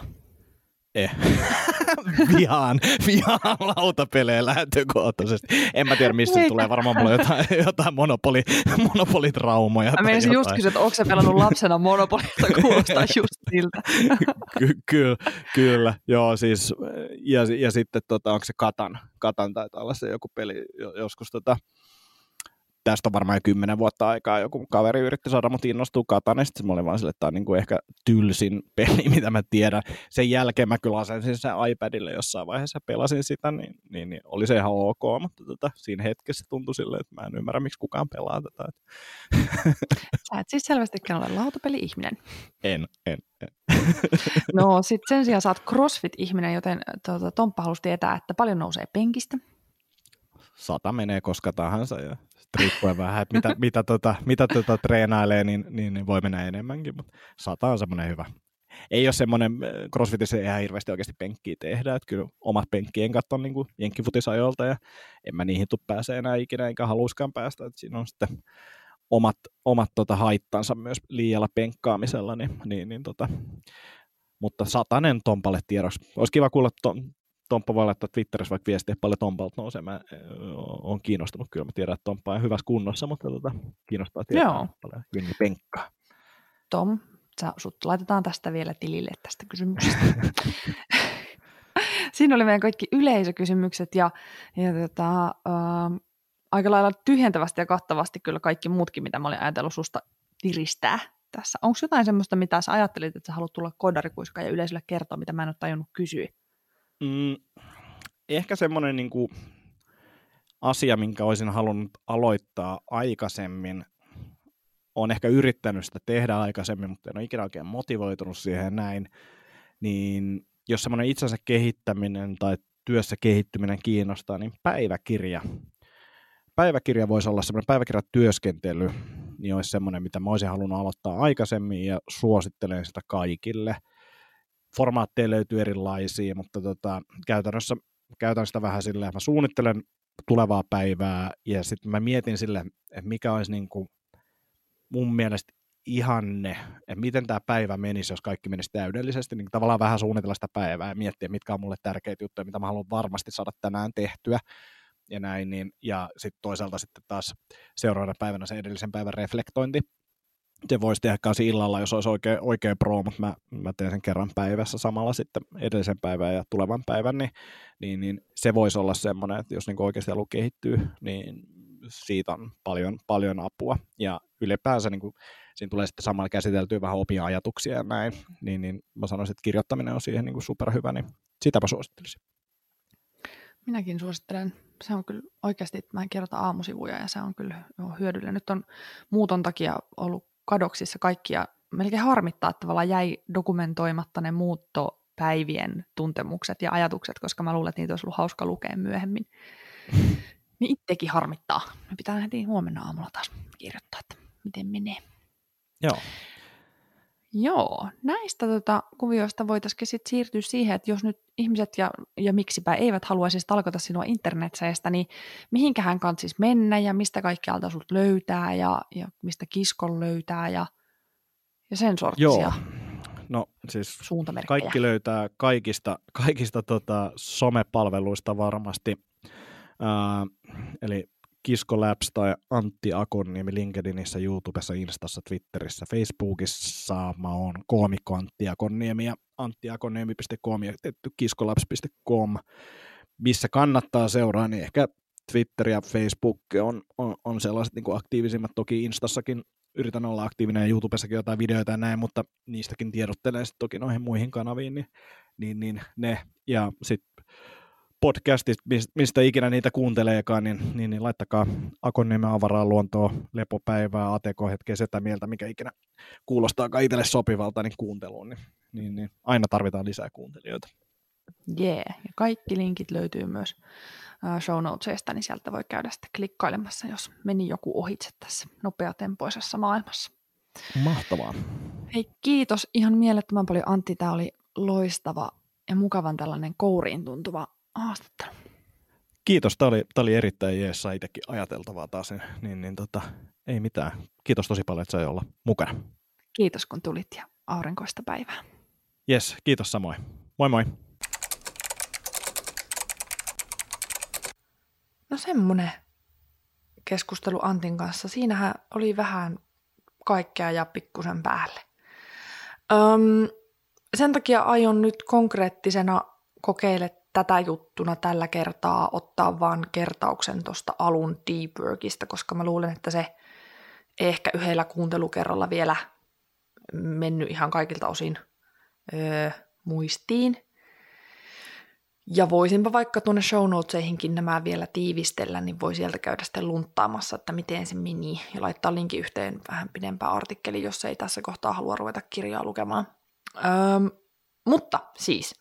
[SPEAKER 2] Eh. vihaan, vihaan lautapelejä lähtökohtaisesti. En mä tiedä, mistä tulee. Varmaan mulla jotain, jotain monopoli, monopolitraumoja.
[SPEAKER 1] Mä menisin just kysyä, että onko se pelannut lapsena monopolista, kuulostaa just siltä.
[SPEAKER 2] Ky- kyllä, kyllä, joo siis, ja, ja sitten tota, onko se Katan, Katan taitaa olla se joku peli joskus tota, tästä on varmaan jo kymmenen vuotta aikaa joku kaveri yritti saada mut innostua Katan, ja sitten mä olin vaan sille, että tämä on niinku ehkä tylsin peli, mitä mä tiedän. Sen jälkeen mä kyllä asensin sen iPadille jossain vaiheessa pelasin sitä, niin, niin, niin oli se ihan ok, mutta tota, siinä hetkessä tuntui silleen, että mä en ymmärrä, miksi kukaan pelaa tätä.
[SPEAKER 1] Sä et siis selvästikään ole lautapeli-ihminen.
[SPEAKER 2] En, en, en.
[SPEAKER 1] no sitten sen sijaan sä oot CrossFit-ihminen, joten tuota, Tomppa halusi tietää, että paljon nousee penkistä.
[SPEAKER 2] Sata menee koska tahansa ja riippuen vähän, että mitä, mitä, tota, mitä tota treenailee, niin, niin, niin, voi mennä enemmänkin, mutta sata on semmoinen hyvä. Ei ole semmoinen, äh, crossfitissä ei ihan hirveästi oikeasti penkkiä tehdä, että kyllä omat penkkien katson niin jenkkifutisajoilta ja en mä niihin tule pääse enää ikinä, enkä haluiskaan päästä, että siinä on sitten omat, omat tota, haittansa myös liialla penkkaamisella, niin, niin, niin tota, mutta satanen Tompalle tiedoksi. Olisi kiva kuulla ton, Tomppa voi laittaa Twitterissä vaikka viestiä paljon Tompalta nousee. Mä oon kiinnostunut kyllä. Mä tiedän, että Tomppa on hyvässä kunnossa, mutta tota, kiinnostaa tietää Joo. paljon jengi penkkaa.
[SPEAKER 1] Tom, sä, sut laitetaan tästä vielä tilille tästä kysymyksestä. Siinä oli meidän kaikki yleisökysymykset ja, ja tota, äh, aika lailla tyhjentävästi ja kattavasti kyllä kaikki muutkin, mitä mä olin ajatellut susta tiristää tässä. Onko jotain semmoista, mitä sä ajattelit, että sä haluat tulla kodarikuiskaan ja yleisölle kertoa, mitä mä en ole tajunnut kysyä?
[SPEAKER 2] Mm, ehkä semmoinen niin kuin asia, minkä olisin halunnut aloittaa aikaisemmin, on ehkä yrittänyt sitä tehdä aikaisemmin, mutta en ole ikinä oikein motivoitunut siihen näin, niin jos semmoinen itsensä kehittäminen tai työssä kehittyminen kiinnostaa, niin päiväkirja. Päiväkirja voisi olla semmoinen päiväkirjatyöskentely, niin olisi semmoinen, mitä mä olisin halunnut aloittaa aikaisemmin ja suosittelen sitä kaikille – formaatteja löytyy erilaisia, mutta tota, käytännössä käytän sitä vähän silleen, mä suunnittelen tulevaa päivää ja sitten mä mietin sille, että mikä olisi niin kuin mun mielestä ihanne, että miten tämä päivä menisi, jos kaikki menisi täydellisesti, niin tavallaan vähän suunnitella sitä päivää ja miettiä, mitkä on mulle tärkeitä juttuja, mitä mä haluan varmasti saada tänään tehtyä ja näin, niin, ja sitten toisaalta sitten taas seuraavana päivänä se edellisen päivän reflektointi, se voisi tehdä kanssa illalla, jos olisi oikein, oikein pro, mutta mä, mä teen sen kerran päivässä samalla sitten edellisen päivän ja tulevan päivän, niin, niin, niin se voisi olla semmoinen, että jos niin oikeasti haluaa kehittyä, niin siitä on paljon, paljon apua. Ja ylipäänsä niin kuin, siinä tulee sitten samalla käsiteltyä vähän opia ajatuksia ja näin, niin, niin mä sanoisin, että kirjoittaminen on siihen niin kuin superhyvä, niin sitäpä suosittelisin.
[SPEAKER 1] Minäkin suosittelen. Se on kyllä oikeasti, mä en kirjoita aamusivuja ja se on kyllä hyödyllinen. Nyt on muuton takia ollut kadoksissa kaikkia, melkein harmittaa, että tavallaan jäi dokumentoimatta ne muuttopäivien tuntemukset ja ajatukset, koska mä luulen, että niitä olisi ollut hauska lukea myöhemmin. Niin itsekin harmittaa. Me pitää heti huomenna aamulla taas kirjoittaa, että miten menee.
[SPEAKER 2] Joo.
[SPEAKER 1] Joo, näistä tota, kuvioista voitaisiin sitten siirtyä siihen, että jos nyt ihmiset ja, ja miksipä eivät haluaisi talkota sinua internetseistä, niin mihinkähän siis mennä ja mistä kaikkialta sut löytää ja, ja mistä kiskon löytää ja, ja sen sortisia.
[SPEAKER 2] Joo. no siis? Kaikki löytää kaikista, kaikista tota, somepalveluista varmasti. Äh, eli Kisko Labs tai Antti Akonniemi LinkedInissä, YouTubessa, Instassa, Twitterissä, Facebookissa. Mä oon koomikko Antti Akonniemi ja anttiakonniemi.com ja kiskolabs.com, missä kannattaa seuraa, niin ehkä Twitter ja Facebook on, on, on sellaiset niin kuin aktiivisimmat. Toki Instassakin yritän olla aktiivinen ja YouTubessakin jotain videoita ja näin, mutta niistäkin tiedottelen sitten toki noihin muihin kanaviin, niin, niin, niin ne. Ja sitten podcastit, mistä ikinä niitä kuunteleekaan, niin, niin, niin laittakaa Akonniemen avaraa luontoa, lepopäivää, ATK-hetkeä, sitä mieltä, mikä ikinä kuulostaa itselle sopivalta niin kuunteluun, niin, niin, niin aina tarvitaan lisää kuuntelijoita.
[SPEAKER 1] Jee, yeah. ja kaikki linkit löytyy myös show notesista, niin sieltä voi käydä sitten klikkailemassa, jos meni joku ohitse tässä nopeatempoisessa maailmassa.
[SPEAKER 2] Mahtavaa.
[SPEAKER 1] Hei, kiitos ihan mielettömän paljon Antti. Tämä oli loistava ja mukavan tällainen kouriin tuntuva haastattelu.
[SPEAKER 2] Kiitos, tämä oli, tämä oli erittäin jees, sai itsekin ajateltavaa taas, niin, niin, niin tota, ei mitään. Kiitos tosi paljon, että sai olla mukana.
[SPEAKER 1] Kiitos kun tulit ja aurinkoista päivää.
[SPEAKER 2] Jes, kiitos samoin. Moi moi.
[SPEAKER 1] No semmonen keskustelu Antin kanssa. Siinähän oli vähän kaikkea ja pikkusen päälle. Öm, sen takia aion nyt konkreettisena kokeile tätä juttuna tällä kertaa ottaa vaan kertauksen tuosta alun deep workista, koska mä luulen, että se ehkä yhdellä kuuntelukerralla vielä mennyt ihan kaikilta osin öö, muistiin. Ja voisinpa vaikka tuonne show notesihinkin nämä vielä tiivistellä, niin voi sieltä käydä sitten lunttaamassa, että miten se meni, ja laittaa linkin yhteen vähän pidempään artikkeli, jos ei tässä kohtaa halua ruveta kirjaa lukemaan. Öm, mutta siis,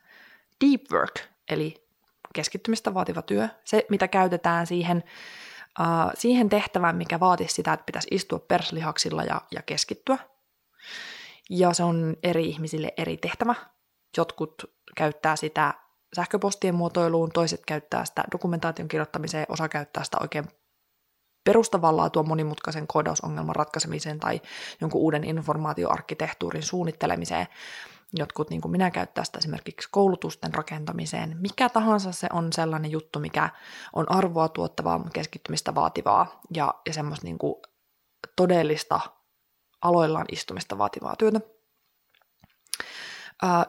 [SPEAKER 1] deep work, eli keskittymistä vaativa työ, se mitä käytetään siihen, uh, siihen tehtävään, mikä vaatisi sitä, että pitäisi istua perslihaksilla ja, ja keskittyä. Ja se on eri ihmisille eri tehtävä. Jotkut käyttää sitä sähköpostien muotoiluun, toiset käyttää sitä dokumentaation kirjoittamiseen, osa käyttää sitä oikein perustavalla tuon monimutkaisen koodausongelman ratkaisemiseen tai jonkun uuden informaatioarkkitehtuurin suunnittelemiseen. Jotkut, niin kuin minä, käyttää sitä esimerkiksi koulutusten rakentamiseen. Mikä tahansa se on sellainen juttu, mikä on arvoa tuottavaa, keskittymistä vaativaa ja, ja semmoista niin kuin todellista aloillaan istumista vaativaa työtä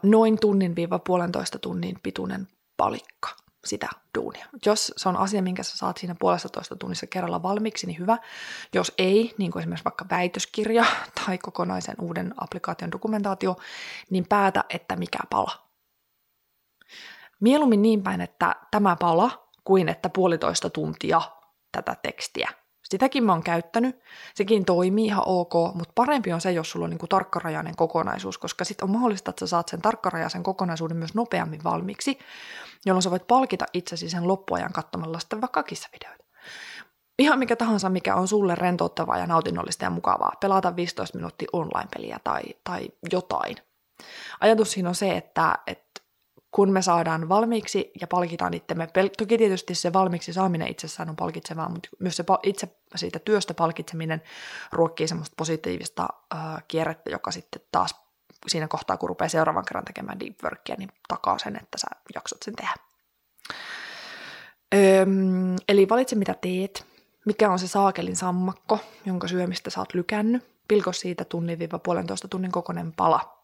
[SPEAKER 1] noin tunnin viiva puolentoista tunnin pituinen palikka sitä duunia. Jos se on asia, minkä sä saat siinä puolesta toista tunnissa kerralla valmiiksi, niin hyvä. Jos ei, niin kuin esimerkiksi vaikka väitöskirja tai kokonaisen uuden applikaation dokumentaatio, niin päätä, että mikä pala. Mieluummin niin päin, että tämä pala, kuin että puolitoista tuntia tätä tekstiä Sitäkin mä oon käyttänyt, sekin toimii ihan ok, mutta parempi on se, jos sulla on niin kuin tarkkarajainen kokonaisuus, koska sitten on mahdollista, että sä saat sen tarkkarajaisen kokonaisuuden myös nopeammin valmiiksi, jolloin sä voit palkita itsesi sen loppuajan katsomalla sitten vaikka kissavideoita. Ihan mikä tahansa, mikä on sulle rentouttavaa ja nautinnollista ja mukavaa. Pelata 15 minuuttia online-peliä tai, tai jotain. Ajatus siinä on se, että, että kun me saadaan valmiiksi ja palkitaan itsemme. Toki tietysti se valmiiksi saaminen itsessään on palkitsevaa, mutta myös se itse siitä työstä palkitseminen ruokkii semmoista positiivista äh, kierrettä, joka sitten taas siinä kohtaa, kun rupeaa seuraavan kerran tekemään deep workia, niin takaa sen, että sä jaksat sen tehdä. Öm, eli valitse mitä teet, mikä on se saakelin sammakko, jonka syömistä sä oot lykännyt, pilko siitä tunnin-puolentoista tunnin kokoinen pala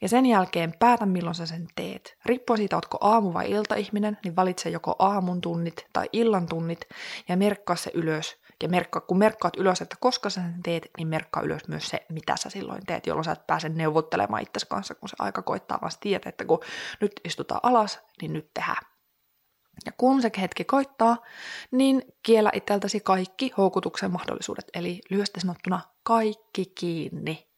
[SPEAKER 1] ja sen jälkeen päätä, milloin sä sen teet. Riippuen siitä, ootko aamu- vai iltaihminen, niin valitse joko aamun tunnit tai illan tunnit ja merkkaa se ylös. Ja merkkaa, kun merkkaat ylös, että koska sä sen teet, niin merkkaa ylös myös se, mitä sä silloin teet, jolloin sä et pääse neuvottelemaan itsesi kanssa, kun se aika koittaa, vaan tiedät, että kun nyt istutaan alas, niin nyt tehdään. Ja kun se hetki koittaa, niin kiellä itseltäsi kaikki houkutuksen mahdollisuudet, eli lyhyesti sanottuna kaikki kiinni.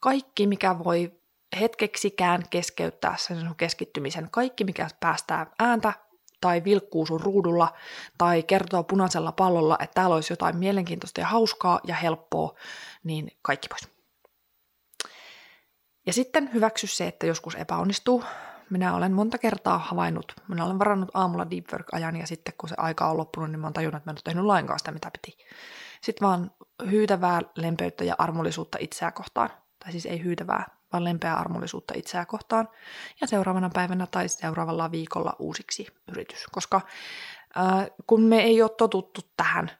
[SPEAKER 1] Kaikki, mikä voi hetkeksikään keskeyttää sen sun keskittymisen. Kaikki, mikä päästää ääntä tai vilkkuu sun ruudulla tai kertoo punaisella pallolla, että täällä olisi jotain mielenkiintoista ja hauskaa ja helppoa, niin kaikki pois. Ja sitten hyväksy se, että joskus epäonnistuu. Minä olen monta kertaa havainnut, minä olen varannut aamulla deep work-ajan ja sitten kun se aika on loppunut, niin mä oon tajunnut, että mä en ole tehnyt lainkaan sitä, mitä piti. Sitten vaan hyytävää lempeyttä ja armollisuutta itseä kohtaan tai siis ei hyytävää, vaan lempeää armollisuutta itseä kohtaan ja seuraavana päivänä tai seuraavalla viikolla uusiksi yritys. Koska äh, kun me ei ole totuttu tähän,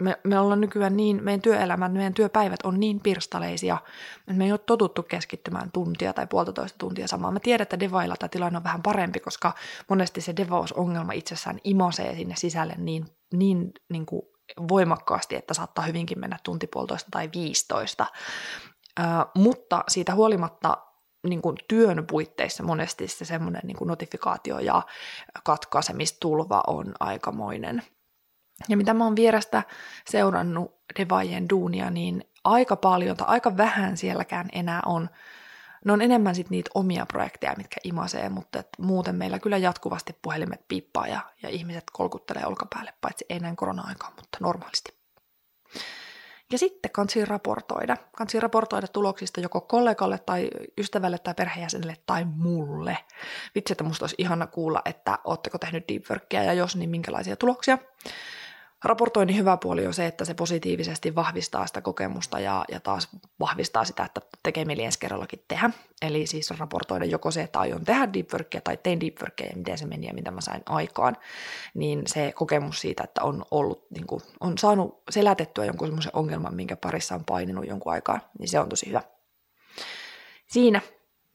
[SPEAKER 1] me, me ollaan nykyään niin, meidän työelämän meidän työpäivät on niin pirstaleisia, että me ei ole totuttu keskittymään tuntia tai puolitoista tuntia samaan. Mä tiedän, että devailla tämä tilanne on vähän parempi, koska monesti se devausongelma itsessään imasee sinne sisälle niin, niin, niin kuin voimakkaasti, että saattaa hyvinkin mennä tunti puolitoista tai 15. Mutta siitä huolimatta niin kuin työn puitteissa monesti se semmoinen niin kuin notifikaatio ja katkaisemistulva on aikamoinen. Ja mitä mä oon vierestä seurannut Devajen duunia, niin aika paljon tai aika vähän sielläkään enää on ne on enemmän sitten niitä omia projekteja, mitkä imasee, mutta et muuten meillä kyllä jatkuvasti puhelimet piippaa ja, ja ihmiset kolkuttelee olkapäälle, paitsi ei näin korona-aikaan, mutta normaalisti. Ja sitten kansi raportoida. Kansi raportoida tuloksista joko kollegalle tai ystävälle tai perheenjäsenelle tai mulle. Vitsi, että musta olisi ihana kuulla, että ootteko tehnyt deepworkia ja jos, niin minkälaisia tuloksia. Raportoinnin hyvä puoli on se, että se positiivisesti vahvistaa sitä kokemusta ja, ja taas vahvistaa sitä, että tekee mieli ensi kerrallakin tehdä. Eli siis raportoida joko se, että aion tehdä deepworkia tai tein deepworkia ja miten se meni ja mitä mä sain aikaan, niin se kokemus siitä, että on, ollut, niin kuin, on saanut selätettyä jonkun semmoisen ongelman, minkä parissa on paininut jonkun aikaa, niin se on tosi hyvä. Siinä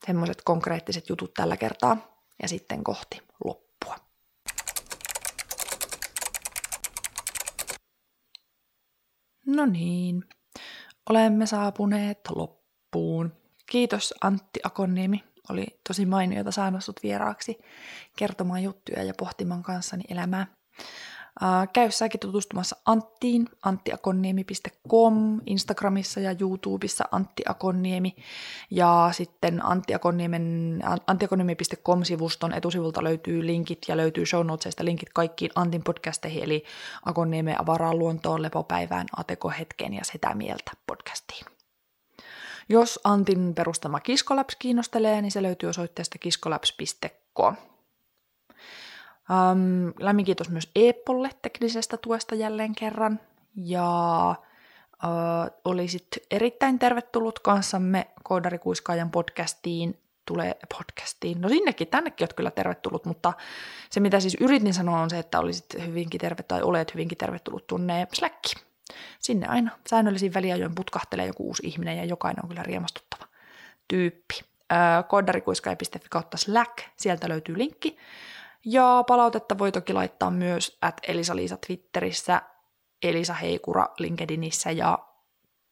[SPEAKER 1] semmoiset konkreettiset jutut tällä kertaa ja sitten kohti loppua. No niin, olemme saapuneet loppuun. Kiitos Antti Akonniemi. Oli tosi mainiota saada sut vieraaksi kertomaan juttuja ja pohtimaan kanssani elämää. Äh, käy säkin tutustumassa Anttiin, anttiakonniemi.com, Instagramissa ja YouTubessa Antti Akonniemi. Ja sitten anttiakonniemi.com-sivuston etusivulta löytyy linkit ja löytyy show notesista linkit kaikkiin Antin podcasteihin, eli Akonniemen avaraan luontoon, lepopäivään, atekohetkeen ja sitä mieltä podcastiin. Jos Antin perustama Kiskolabs kiinnostelee, niin se löytyy osoitteesta kiskolabs.com. Um, lämmin kiitos myös Eepolle teknisestä tuesta jälleen kerran. Ja uh, olisit erittäin tervetullut kanssamme Koodarikuiskaajan podcastiin. Tulee podcastiin. No sinnekin, tännekin olet kyllä tervetullut, mutta se mitä siis yritin sanoa on se, että olisit hyvinkin tervetullut tai olet hyvinkin tervetullut tuonne Slackiin. Sinne aina säännöllisin väliajoin putkahtelee joku uusi ihminen ja jokainen on kyllä riemastuttava tyyppi. Koodarikuiskaaja.fi kautta Slack, sieltä löytyy linkki. Ja palautetta voi toki laittaa myös at Elisa-Liisa Twitterissä, Elisa Heikura LinkedInissä ja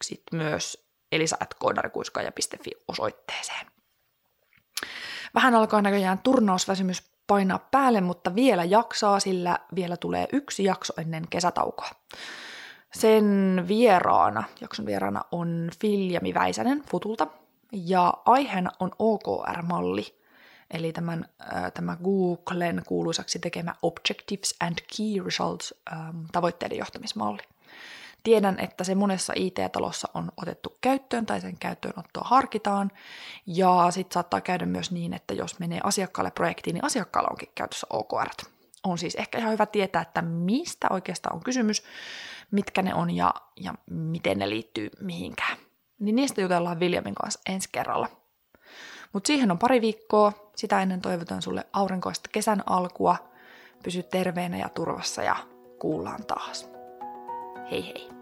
[SPEAKER 1] sitten myös elisa.koodarikuiskaaja.fi osoitteeseen. Vähän alkaa näköjään turnausväsymys painaa päälle, mutta vielä jaksaa, sillä vielä tulee yksi jakso ennen kesätaukoa. Sen vieraana, jakson vieraana on Filjami Väisänen Futulta, ja aiheena on OKR-malli, eli tämän, äh, tämä Googlen kuuluisaksi tekemä Objectives and Key Results ähm, tavoitteiden johtamismalli. Tiedän, että se monessa IT-talossa on otettu käyttöön tai sen käyttöönottoa harkitaan. Ja sitten saattaa käydä myös niin, että jos menee asiakkaalle projektiin, niin asiakkaalla onkin käytössä OKR. On siis ehkä ihan hyvä tietää, että mistä oikeastaan on kysymys, mitkä ne on ja, ja miten ne liittyy mihinkään. Niin niistä jutellaan Viljamin kanssa ensi kerralla. Mutta siihen on pari viikkoa. Sitä ennen toivotan sulle aurinkoista kesän alkua. Pysy terveenä ja turvassa ja kuullaan taas. Hei hei!